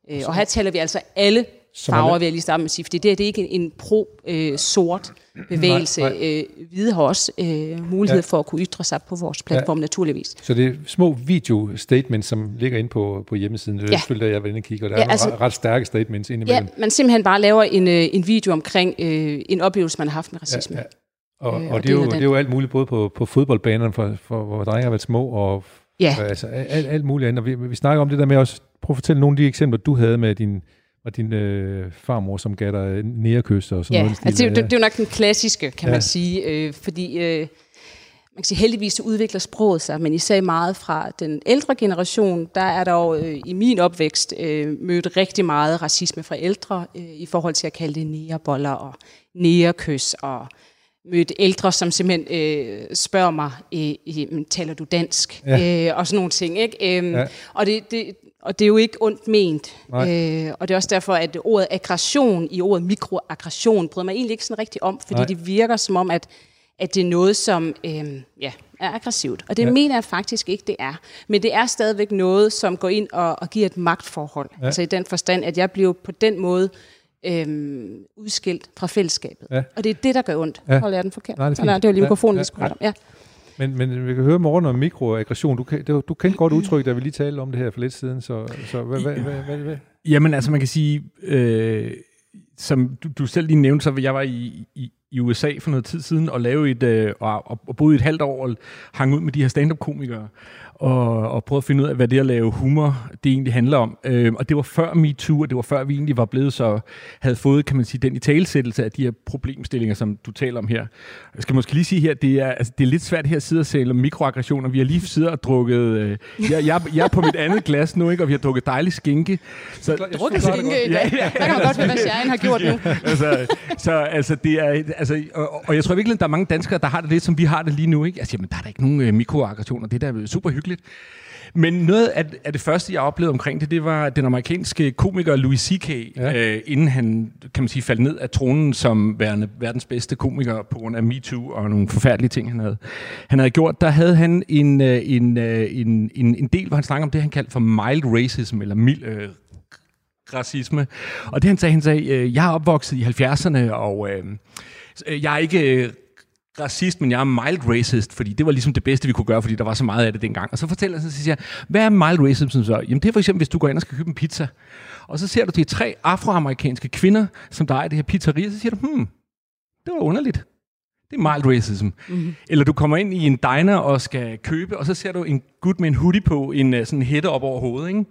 Øh, Og her taler vi altså alle Som er- farver, vil jeg lige starte med at sige, for det, det er ikke en, en pro-sort bevægelse. Nej, nej. Øh, Hvide har også øh, mulighed Ja. ja. for at kunne ytre sig på vores platform, ja. naturligvis. Så det er små video-statements, som ligger inde på, på hjemmesiden. Det er Ja. selvfølgelig der, jeg vil ind og kigge, og der Ja, er altså- ret, ret stærke statements Ja, indimellem. man simpelthen bare laver en, øh, en video omkring øh, en oplevelse, man har haft med racisme. Ja, ja. Og, Øh, og, og det, er jo, det er jo alt muligt, både på, på fodboldbanerne, for, for, hvor drenge har været små, og Ja. altså, alt, alt muligt andet. Og vi, vi snakker om det der med også, prøv at fortælle nogle af de eksempler, du havde med din, og din øh, farmor, som gav dig nærkys og sådan Ja, noget. altså det, jo- det, det er jo nok den klassiske, kan Ja. man sige, øh, fordi øh, man kan sige, heldigvis så udvikler sproget sig, men især meget fra den ældre generation, der er der jo øh, i min opvækst øh, mødt rigtig meget racisme fra ældre øh, i forhold til at kalde det næreboller og nærkys og mødt ældre, som simpelthen øh, spørger mig, øh, øh, taler du dansk? Ja. Øh, og sådan nogle ting. Ikke? Øhm, ja. og, det, det, og det er jo ikke ondt ment. Nej. Øh, og det er også derfor, at ordet aggression i ordet mikroaggression bryder mig egentlig ikke sådan rigtig om, fordi Nej. Det virker som om, at, at det er noget, som øh, ja, er aggressivt. Og det Ja. mener jeg faktisk ikke, det er. Men det er stadigvæk noget, som går ind og, og giver et magtforhold. Ja. Altså i den forstand, at jeg bliver på den måde øhm, udskilt fra fællesskabet. Ja. Og det er det, der gør ondt. Ja. Holder jeg den forkert? Nej, det er Nej, nej, fint. det var lige mikrofonen, ja, vi skulle ja. om. Ja. Men, men vi kan høre morgen om mikroaggression. Du, var- du kendte godt udtryk, da vi lige talte om det her for lidt siden. Så, så hvad, hvad, hvad, hvad, hvad? Jamen, altså man kan sige, øh, som du, du selv lige nævnte, så jeg var i, i, i USA for noget tid siden og lavede et, øh, og, og, boede et halvt år og hang ud med de her stand-up-komikere og, og prøvede at finde ud af, hvad det at lave humor, det egentlig handler om. Øh, og det var før MeToo, og det var før vi egentlig var blevet så, havde fået, kan man sige, den i talesættelse af de her problemstillinger, som du taler om her. Jeg skal måske lige sige her, det er, altså, det er lidt svært her at sidde og om mikroaggressioner. Vi har lige siddet og drukket, øh, jeg, jeg, jeg er på mit andet glas nu, ikke? og vi har drukket dejlig skinke. Så, Druk skinke i dag. Der kan man godt høre, hvad Sharon har gjort nu. altså, så altså, det er, altså, og, og jeg tror virkelig, at der er mange danskere, der har det lidt, som vi har det lige nu. Ikke? Altså, jamen, der er da ikke nogen øh, mikroaggressioner. Det er da super hyggeligt. Men noget af, af det første, jeg oplevede omkring det, det var den amerikanske komiker Louis C.K., ja. øh, inden han, kan man sige, faldt ned af tronen som værende verdens bedste komiker på grund af MeToo og nogle forfærdelige ting, han havde, han havde gjort. Der havde han en, øh, en, øh, en, en, en del, hvor han snakkede om det, han kaldte for mild racism, eller mild øh, racisme. Og det han sagde, han sagde, øh, jeg er opvokset i 70'erne, og øh, øh, jeg er ikke øh, racist, men jeg er mild racist, fordi det var ligesom det bedste, vi kunne gøre, fordi der var så meget af det dengang. Og så fortæller han, så siger jeg, hvad er mild racism så? Jamen det er for eksempel, hvis du går ind og skal købe en pizza, og så ser du de tre afroamerikanske kvinder, som der er i det her pizzeria, så siger du, hmm, det var underligt. Det er mild racism. Mm-hmm. Eller du kommer ind i en diner og skal købe, og så ser du en gut med en hoodie på, en uh, sådan hætte op over hovedet. Ikke?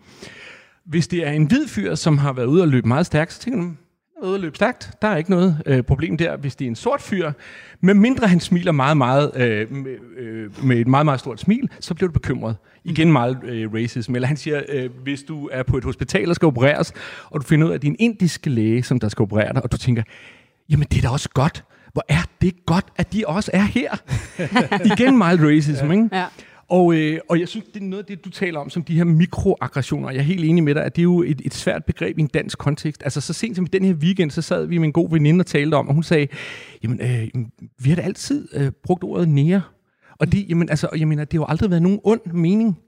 Hvis det er en hvid fyr, som har været ude og løbe meget stærkt, så tænker du, "Hmm, han er ude og løbe stærkt. Der er ikke noget øh, problem der. Hvis det er en sort fyr, med mindre han smiler meget, meget, øh, med, øh, med et meget, meget stort smil, så bliver du bekymret. Igen meget øh, racism. Eller han siger, øh, hvis du er på et hospital og skal opereres, og du finder ud af, at det er en indisk læge, som der skal operere dig, og du tænker, jamen det er da også godt. Hvor er det godt, at de også er her. Igen mild racism, ikke? Ja. Og, øh, og jeg synes, det er noget af det, du taler om, som de her mikroaggressioner. Jeg er helt enig med dig, at det er jo et, et svært begreb i en dansk kontekst. Altså så sent som i den her weekend, så sad vi med en god veninde og talte om, og hun sagde, jamen, øh, vi har da altid øh, brugt ordet nære. Og det, jamen, altså, jeg mener, det har jo aldrig været nogen ond mening.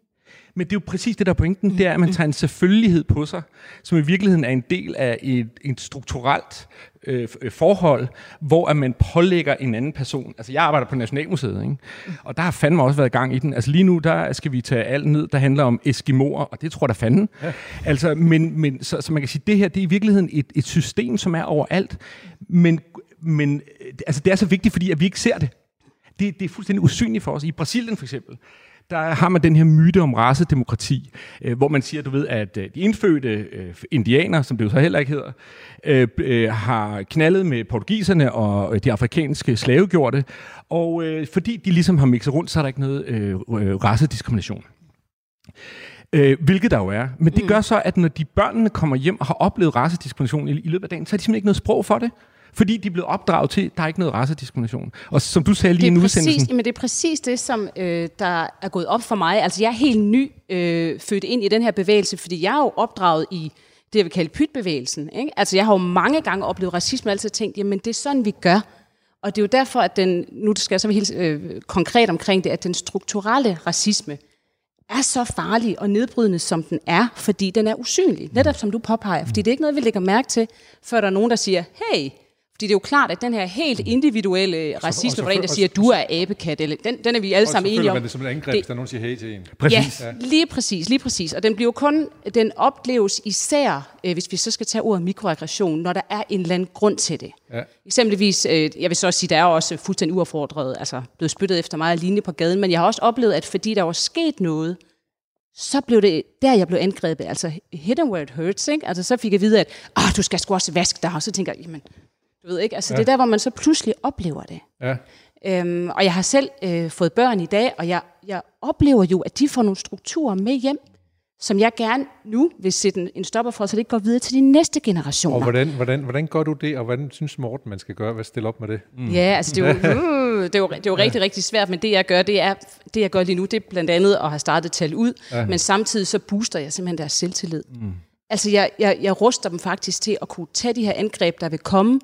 Men det er jo præcis det, der er pointen, det er, at man tager en selvfølgelighed på sig, som i virkeligheden er en del af et, et strukturelt øh, øh, forhold, hvor at man pålægger en anden person. Altså, jeg arbejder på Nationalmuseet, ikke? og der har fandme også været gang i den. Altså, lige nu, der skal vi tage alt ned, der handler om eskimoer, og det tror jeg da fanden. Ja. Altså, men, men så, så man kan sige, det her, det er i virkeligheden et, et system, som er overalt, men, men øh, altså, det er så vigtigt, fordi at vi ikke ser det. Det, det er fuldstændig usynligt for os. I Brasilien for eksempel, der har man den her myte om racedemokrati, øh, hvor man siger, du ved, at øh, de indfødte øh, indianer, som det jo så heller ikke hedder, øh, øh, har knaldet med portugiserne og øh, de afrikanske slavegjorte, og øh, fordi de ligesom har mixet rundt, så er der ikke noget øh, øh, racediskrimination. Øh, hvilket der jo er. Men det mm. gør så, at når de børnene kommer hjem og har oplevet racediskrimination i, i løbet af dagen, så har de simpelthen ikke noget sprog for det. Fordi de er blevet opdraget til, at der er ikke noget racediskrimination. Og som du sagde lige i det en er udsendelse... præcis, jamen det er præcis det, som øh, der er gået op for mig. Altså jeg er helt ny øh, født ind i den her bevægelse, fordi jeg er jo opdraget i det, jeg vil kalde pytbevægelsen. Ikke? Altså jeg har jo mange gange oplevet racisme, og altid tænkt, jamen det er sådan, vi gør. Og det er jo derfor, at den, nu skal jeg så være helt øh, konkret omkring det, at den strukturelle racisme er så farlig og nedbrydende, som den er, fordi den er usynlig. Netop som du påpeger. Fordi det er ikke noget, vi lægger mærke til, før der er nogen, der siger, hey, fordi det er jo klart, at den her helt individuelle racisme, hvor der en, der og- siger, du er abekat, eller, den, den er vi alle Og sammen enige om. man det som et angreb, Det- hvis der er nogen, siger hey til en. Præcis. Ja, lige præcis, lige præcis. Og den bliver jo kun, den opleves især, øh, hvis vi så skal tage ordet mikroaggression, når der er en eller anden grund til det. Ja. Eksempelvis, øh, jeg vil så også sige, der er også fuldstændig uaffordret, altså blevet spyttet efter mig lignende på gaden, men jeg har også oplevet, at fordi der var sket noget, så blev det der, jeg blev angrebet. Altså, hit and where it hurts, ikke? Altså, så fik jeg at vide, at ah, du skal sgu også vaske dig, og så tænker jeg, jamen, du ved ikke, altså, ja. det er der, hvor man så pludselig oplever det. Ja. Øhm, og jeg har selv øh, fået børn i dag, og jeg, jeg oplever jo, at de får nogle strukturer med hjem, som jeg gerne nu vil sætte en, en stopper for, så det ikke går videre til de næste generationer. Og hvordan, hvordan, hvordan gør du det, og hvordan synes Morten, man skal gøre? Hvad stille op med det? Mm. Ja, altså det er jo, uh, det er jo, det er jo rigtig, rigtig svært, men det jeg gør, det er, det jeg gør lige nu, det er blandt andet at have startet tal ud, Ja. men samtidig så booster jeg simpelthen deres selvtillid. Mm. Altså jeg, jeg, jeg ruster dem faktisk til at kunne tage de her angreb, der vil komme,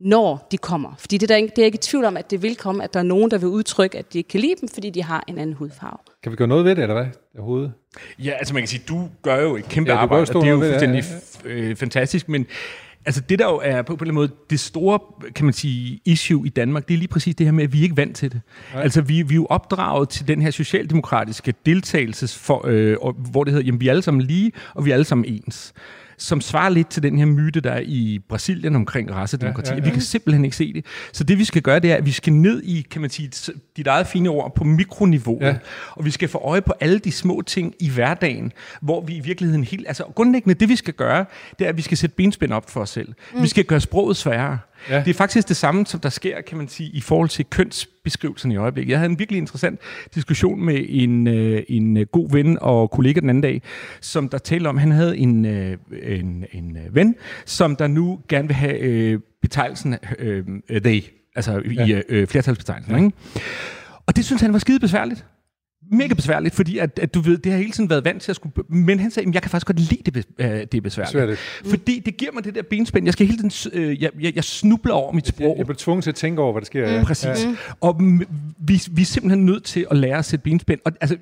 når de kommer. Fordi det er, der ikke, det er jeg ikke i tvivl om, at det vil komme, at der er nogen, der vil udtrykke, at de ikke kan lide dem, fordi de har en anden hudfarve. Kan vi gøre noget ved det, eller hvad? Overhovedet? Ja, altså man kan sige, du gør jo et kæmpe Ja, ja, arbejde, og det er jo fuldstændig ja, øh, fantastisk, men altså det der jo er på, på en eller anden måde det store, kan man sige, issue i Danmark, det er lige præcis det her med, at vi er ikke vant til det. Nej. Altså vi, vi er jo opdraget til den her socialdemokratiske deltagelses, for, øh, hvor det hedder, jamen vi er alle sammen lige, og vi er alle sammen ens som svarer lidt til den her myte, der er i Brasilien omkring racedemokrati. Ja, Ja, ja. Vi kan simpelthen ikke se det. Så det vi skal gøre, det er, at vi skal ned i, kan man sige, dit eget fine ord, på mikroniveau. Ja. Og vi skal få øje på alle de små ting i hverdagen, hvor vi i virkeligheden helt... Altså grundlæggende, det vi skal gøre, det er, at vi skal sætte benspænd op for os selv. Mm. Vi skal gøre sproget sværere. Ja. Det er faktisk det samme, som der sker, kan man sige, i forhold til kønsbeskrivelsen i øjeblikket. Jeg havde en virkelig interessant diskussion med en, øh, en øh, god ven og kollega den anden dag, som der talte om, han havde en, øh, en, en øh, ven, som der nu gerne vil have øh, betegnelsen øh, øh, they. Altså i ja. øh, flertalsbetegnelsen, ja. ikke? Og det synes han var skide besværligt. Mega besværligt, fordi at, at du ved, det har hele tiden været vant til at skulle... Men han sagde, at jeg kan faktisk godt lide det, øh, det er besværligt. Besværligt. Fordi det giver mig det der benspænd. Jeg skal hele tiden... Øh, jeg, jeg, jeg snubler over mit sprog. Jeg bliver tvunget til at tænke over, hvad der sker. Ja. Præcis. Ja. Og m- vi, vi er simpelthen nødt til at lære at sætte benspænd. Og altså,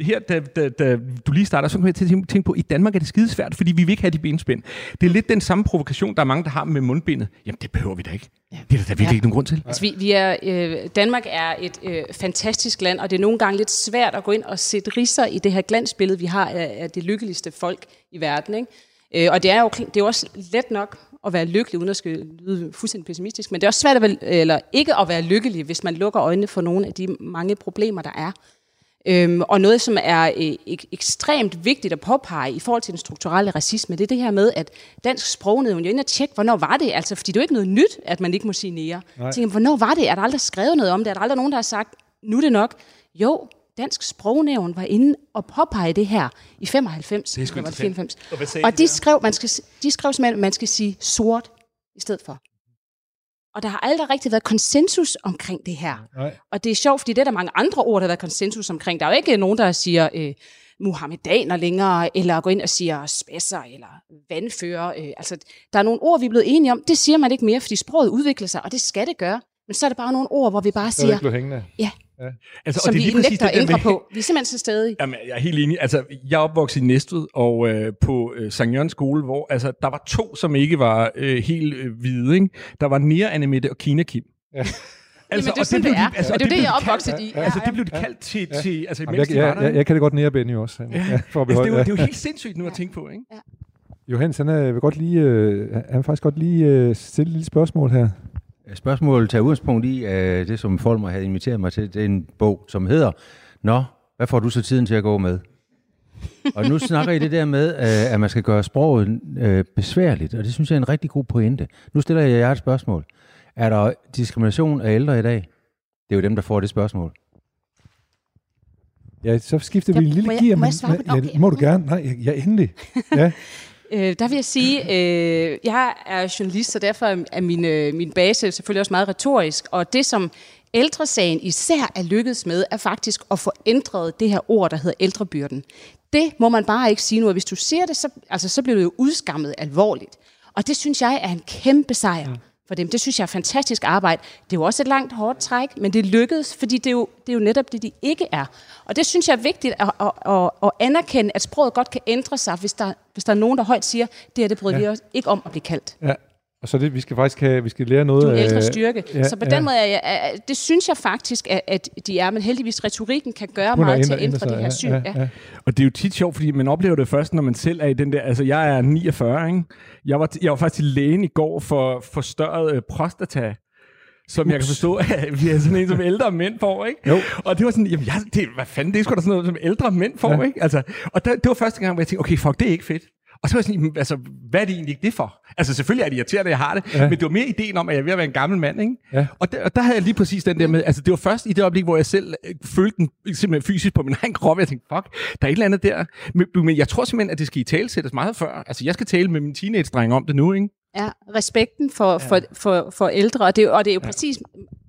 her, da, da, da du lige starter, så kommer jeg til at tænke- på, at i Danmark er det skidesvært, fordi vi vil ikke have de benspænd. Det er lidt den samme provokation, der er mange, der har med mundbindet. Jamen, det behøver vi da ikke. Ja. Det er der virkelig Ja. ikke nogen grund til. Altså, vi, vi er, øh, Danmark er et øh, fantastisk land, og det er nogle gange lidt svært at gå ind og sætte risser i det her glansbillede, vi har af, af det lykkeligste folk i verden. Ikke? Øh, og det er jo det er jo også let nok at være lykkelig, uden at skal lyde fuldstændig pessimistisk, men det er også svært at være, eller ikke at være lykkelig, hvis man lukker øjnene for nogle af de mange problemer, der er. Øhm, og noget, som er øh, ek- ekstremt vigtigt at påpege i forhold til den strukturelle racisme, det er det her med, at dansk sprognævn, jeg er inde og tjekke, hvornår var det? Altså, fordi det er jo ikke noget nyt, at man ikke må sige nære. Jeg tænker, hvornår var det? Er der aldrig skrevet noget om det? Er der aldrig nogen, der har sagt, nu er det nok? Jo, dansk sprognævn var inde og påpege det her i 95. Det er sgu eller var interessant. 94. Og Og de skrev, man skal, de skrev simpelthen, at man skal sige sort i stedet for. Og der har aldrig rigtig været konsensus omkring det her. Nej. Og det er sjovt, fordi det er der mange andre ord, der har været konsensus omkring. Der er jo ikke nogen, der siger øh, muhammedaner længere, eller går ind og siger spasser, eller vandfører. Øh, altså, der er nogle ord, vi er blevet enige om. Det siger man ikke mere, fordi sproget udvikler sig, og det skal det gøre. Men så er det bare nogle ord, hvor vi bare Så er det siger, ikke blevet hængende. Altså, som det er vi nægter at det der ændre med- på. Vi er simpelthen så stadig. Jamen, jeg er helt enig. Altså, jeg er opvokset i Næstved, og øh, på øh, Sankt Jørgens skole, hvor altså, der var to, som ikke var øh, helt øh, hvide. Ikke? Der var Nea Annemette og Kina Kim. Ja. Altså, Altså, Jamen, det er og sådan, blev det de- er. altså, og det er det, jeg er kaldt- opvokset i. Altså, det blev de kaldt til, Ja. til altså, Jamen, jeg, jeg, jeg, jeg kan det godt nære Benny også. Ja. Ja, for at Altså, det, er jo, ja. det er jo helt sindssygt nu at tænke på, ikke? Johannes, han er, vil godt lige, øh, han vil faktisk godt lige øh, stille et lille spørgsmål her. Spørgsmålet tager udgangspunkt i uh, det, som Folmer havde inviteret mig til. Det er en bog, som hedder Nå, hvad får du så tiden til at gå med? og nu snakker I det der med, uh, at man skal gøre sproget uh, besværligt, og det synes jeg er en rigtig god pointe. Nu stiller jeg jer et spørgsmål. Er der diskrimination af ældre i dag? Det er jo dem, der får det spørgsmål. Ja, så skifter vi en lille må jeg- gear. må jeg men- svare på den? ja, Okay. må du gerne? Nej, ja endelig. Ja. Øh, der vil jeg sige, øh, jeg er journalist, så derfor er min, øh, min base selvfølgelig også meget retorisk. Og det, som ældresagen især er lykkedes med, er faktisk at få ændret det her ord, der hedder ældrebyrden. Det må man bare ikke sige nu, og hvis du siger det, så, altså, så bliver det jo udskammet alvorligt. Og det synes jeg er en kæmpe sejr for dem. Det synes jeg er fantastisk arbejde. Det er jo også et langt hårdt træk, men det lykkedes, fordi det er jo, det er jo netop det, de ikke er. Og det synes jeg er vigtigt at, at, at, at anerkende, at sproget godt kan ændre sig, hvis der, hvis der er nogen, der højt siger, det her det bryder ja. vi os ikke om at blive kaldt. ja. Og så det, vi skal faktisk have, vi skal lære noget Du en ældre af- styrke. ja, Ja, så på ja. den måde, er jeg, er, det synes jeg faktisk, at, at de er, men heldigvis retorikken kan gøre Hun meget til at ændre det her syn. ja, Ja, ja. Og det er jo tit sjovt, fordi man oplever det først, når man selv er i den der... Altså, jeg er 49, ikke? Jeg var, jeg var faktisk til lægen i går for forstørret øh, prostata, som jeg kan forstå, at vi er sådan en, som ældre mænd får, ikke? Jo. Og det var sådan, jamen, jeg, det, hvad fanden, det er sgu da sådan noget, som ældre mænd får, Ja. ja. ikke? Altså, og der, det var første gang, hvor jeg tænkte, okay, fuck, det er ikke fedt. Og så var jeg sådan, altså, hvad er det egentlig det for? Altså, selvfølgelig er det irriterende, at jeg har det, Ja. men det var mere ideen om, at jeg er ved at være en gammel mand, ikke? Ja. Og, der, og der havde jeg lige præcis den der med, altså det var først i det øjeblik, hvor jeg selv øh, følte den simpelthen fysisk på min egen krop, jeg tænkte, fuck, der er et eller andet der. Men, men jeg tror simpelthen, at det skal i tale sættes meget før. Altså jeg skal tale med min teenage-dreng om det nu, ikke? Ja, respekten for, ja. for, for, for ældre, og det, er jo- og det er jo ja. præcis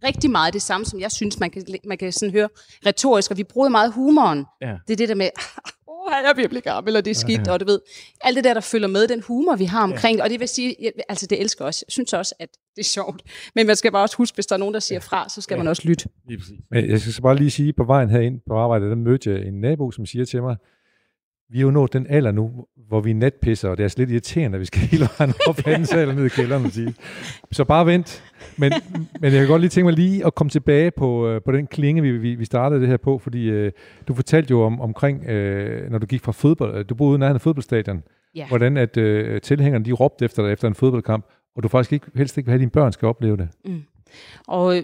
rigtig meget det samme, som jeg synes, man kan, man kan sådan høre retorisk, og vi bruger meget humoren. Ja. Det er det der med, jeg er at blive gammel, og det er skidt, ja. og du ved, alt det der, der følger med, den humor, vi har omkring det, og det vil sige, jeg, altså det elsker også, jeg synes også, at det er sjovt, men man skal bare også huske, hvis der er nogen, der siger fra, så skal man også lytte. Lige præcis. Men jeg skal så bare lige sige, på vejen herind på arbejde, der mødte jeg en nabo, som siger til mig, vi er jo nået den alder nu, hvor vi er natpisser, og det er altså lidt irriterende, at vi skal hele vejen op anden sal ned i kælderen sige. Så bare vent. Men, men jeg kan godt lige tænke mig lige at komme tilbage på, øh, på den klinge, vi, vi, vi startede det her på, fordi øh, du fortalte jo om, omkring, øh, når du gik fra fodbold, øh, du boede nærheden af fodboldstadion, Ja. hvordan at øh, tilhængerne de råbte efter dig efter en fodboldkamp, og du faktisk ikke, helst ikke vil have, at dine børn skal opleve det. Mm. Og øh,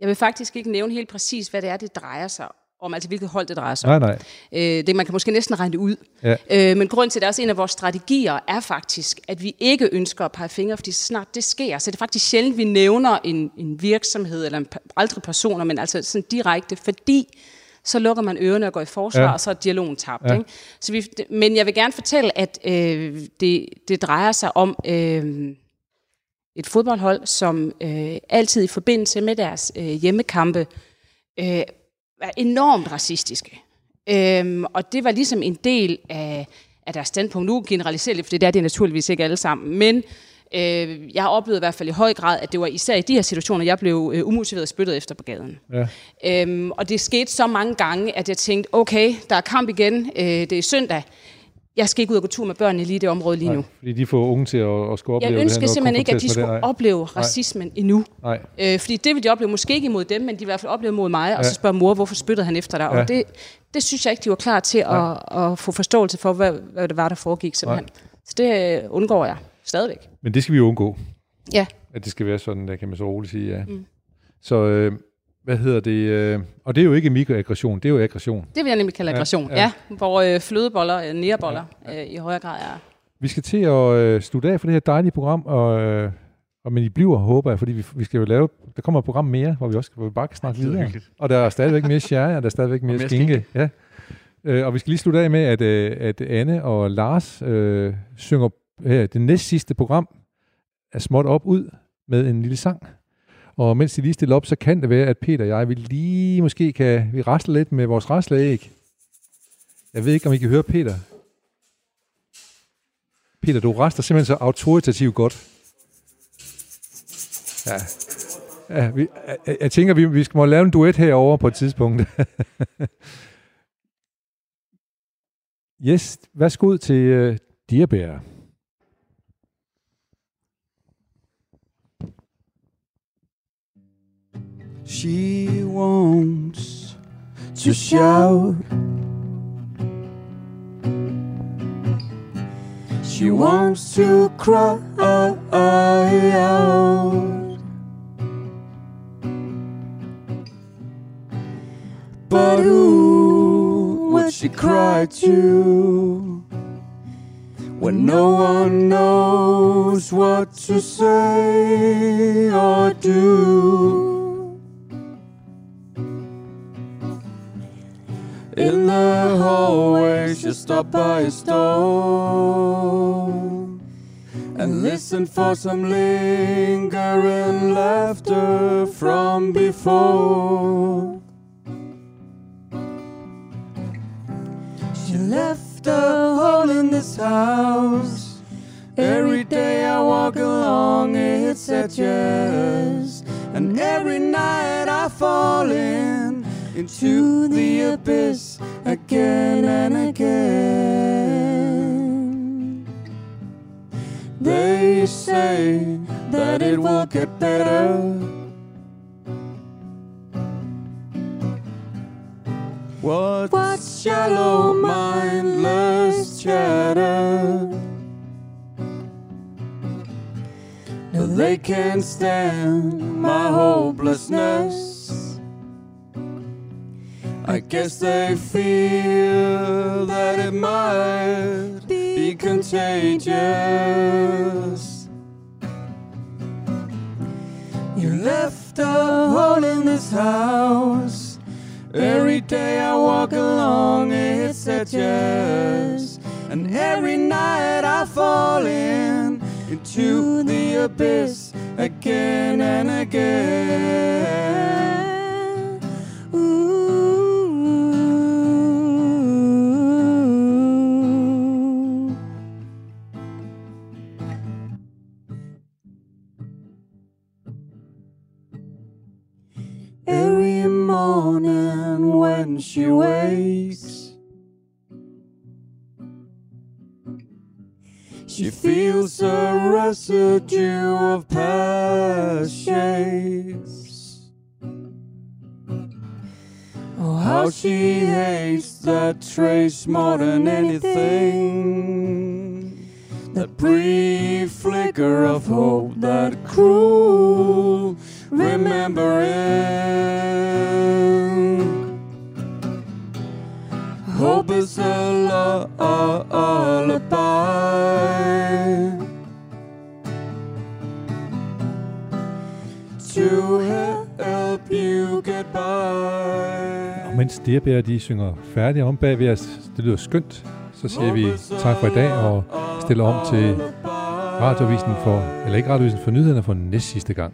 jeg vil faktisk ikke nævne helt præcis, hvad det er, det drejer sig om, altså hvilket hold det drejer sig om. Nej, nej. Øh, det, man kan måske næsten regne det ud. Ja. Øh, men grunden til, at det er også en af vores strategier, er faktisk, at vi ikke ønsker at pege fingre, fordi så snart det sker, så er det faktisk sjældent, vi nævner en, en virksomhed, eller en, aldrig personer, men altså sådan direkte, fordi så lukker man ørerne og går i forsvar, Ja. og så er dialogen tabt. Ja. Ikke? Så vi, men jeg vil gerne fortælle, at øh, det, det drejer sig om... Øh, et fodboldhold, som øh, altid i forbindelse med deres øh, hjemmekampe øh, er enormt racistiske. Øhm, og det var ligesom en del af, af deres standpunkt. Nu generaliserer lidt, for det er det naturligvis ikke alle sammen. Men øh, jeg har oplevet i hvert fald i høj grad, at det var især i de her situationer, jeg blev øh, umotiveret spyttet efter på gaden. Ja. Øhm, og det skete så mange gange, at jeg tænkte, okay, der er kamp igen, øh, det er søndag. Jeg skal ikke ud og gå tur med børnene lige i det område lige nu. Nej, fordi de får unge til at, at skulle opleve Jeg ønsker simpelthen ikke, at de skulle det. Nej. opleve racismen endnu. Nej. Øh, fordi det vil de opleve måske ikke imod dem, men de vil i hvert fald opleve mod mig, og Ja. så spørger mor, hvorfor spyttede han efter dig? Ja. Og det, det synes jeg ikke, de var klar til at, at få forståelse for, hvad, hvad det var, der foregik simpelthen. Så det øh, undgår jeg stadigvæk. Men det skal vi jo undgå, Ja. at det skal være sådan, der kan man så roligt sige, ja. Mm. Så øh, hvad hedder det? Øh, og det er jo ikke mikroaggression, det er jo aggression. Det vil jeg nemlig kalde Ja, aggression. ja. Ja, ja. hvor øh, flødeboller, øh, næreboller, øh, i højere grad er. Vi skal til at øh, slutte af for det her dejlige program, og, øh, og men I bliver, håber jeg, fordi vi, vi skal jo lave, der kommer et program mere, hvor vi også hvor vi bare kan snakke videre. hyggeligt. Og der er stadigvæk mere sherry, og der er stadigvæk mere, mere skinke. Ja. Øh, og vi skal lige slutte af med, at, øh, at Anne og Lars øh, synger her det næst sidste program er småt op ud med en lille sang. Og mens de lige stiller op, så kan det være, at Peter og jeg, vi lige måske kan vi rasle lidt med vores rasleæg. Jeg ved ikke, om I kan høre Peter. Peter, du raster simpelthen så autoritativt godt. Ja. ja vi, jeg, jeg tænker, vi, vi skal må lave en duet herover på et tidspunkt. yes, værsgo til uh, Diabær. She wants to shout. She wants to cry out. But who would she cry to when no one knows what to say or do? In the hallway, she stopped by a stone and listened for some lingering laughter from before. She left a hole in this house. Every day I walk along its edges, and every night I fall in into the abyss again and again. They say that it will get better. What, what shallow, mindless chatter? No, they can't stand my hopelessness. I guess they feel that it might be contagious. You left a hole in this house. Every day I walk along its edges, and every night I fall in into the abyss again and again. She wakes, she feels a residue of past shapes. Oh, how she hates that trace more than anything. That brief flicker of hope, that cruel remembering. Hope is a lu- a- lullaby to help you get by. Og mens Diabær, de synger færdigt om bagved os, det lyder skønt, så siger vi tak for i dag og stiller om til Radiovisen for, eller ikke radiovisen for nyhederne for næst sidste gang.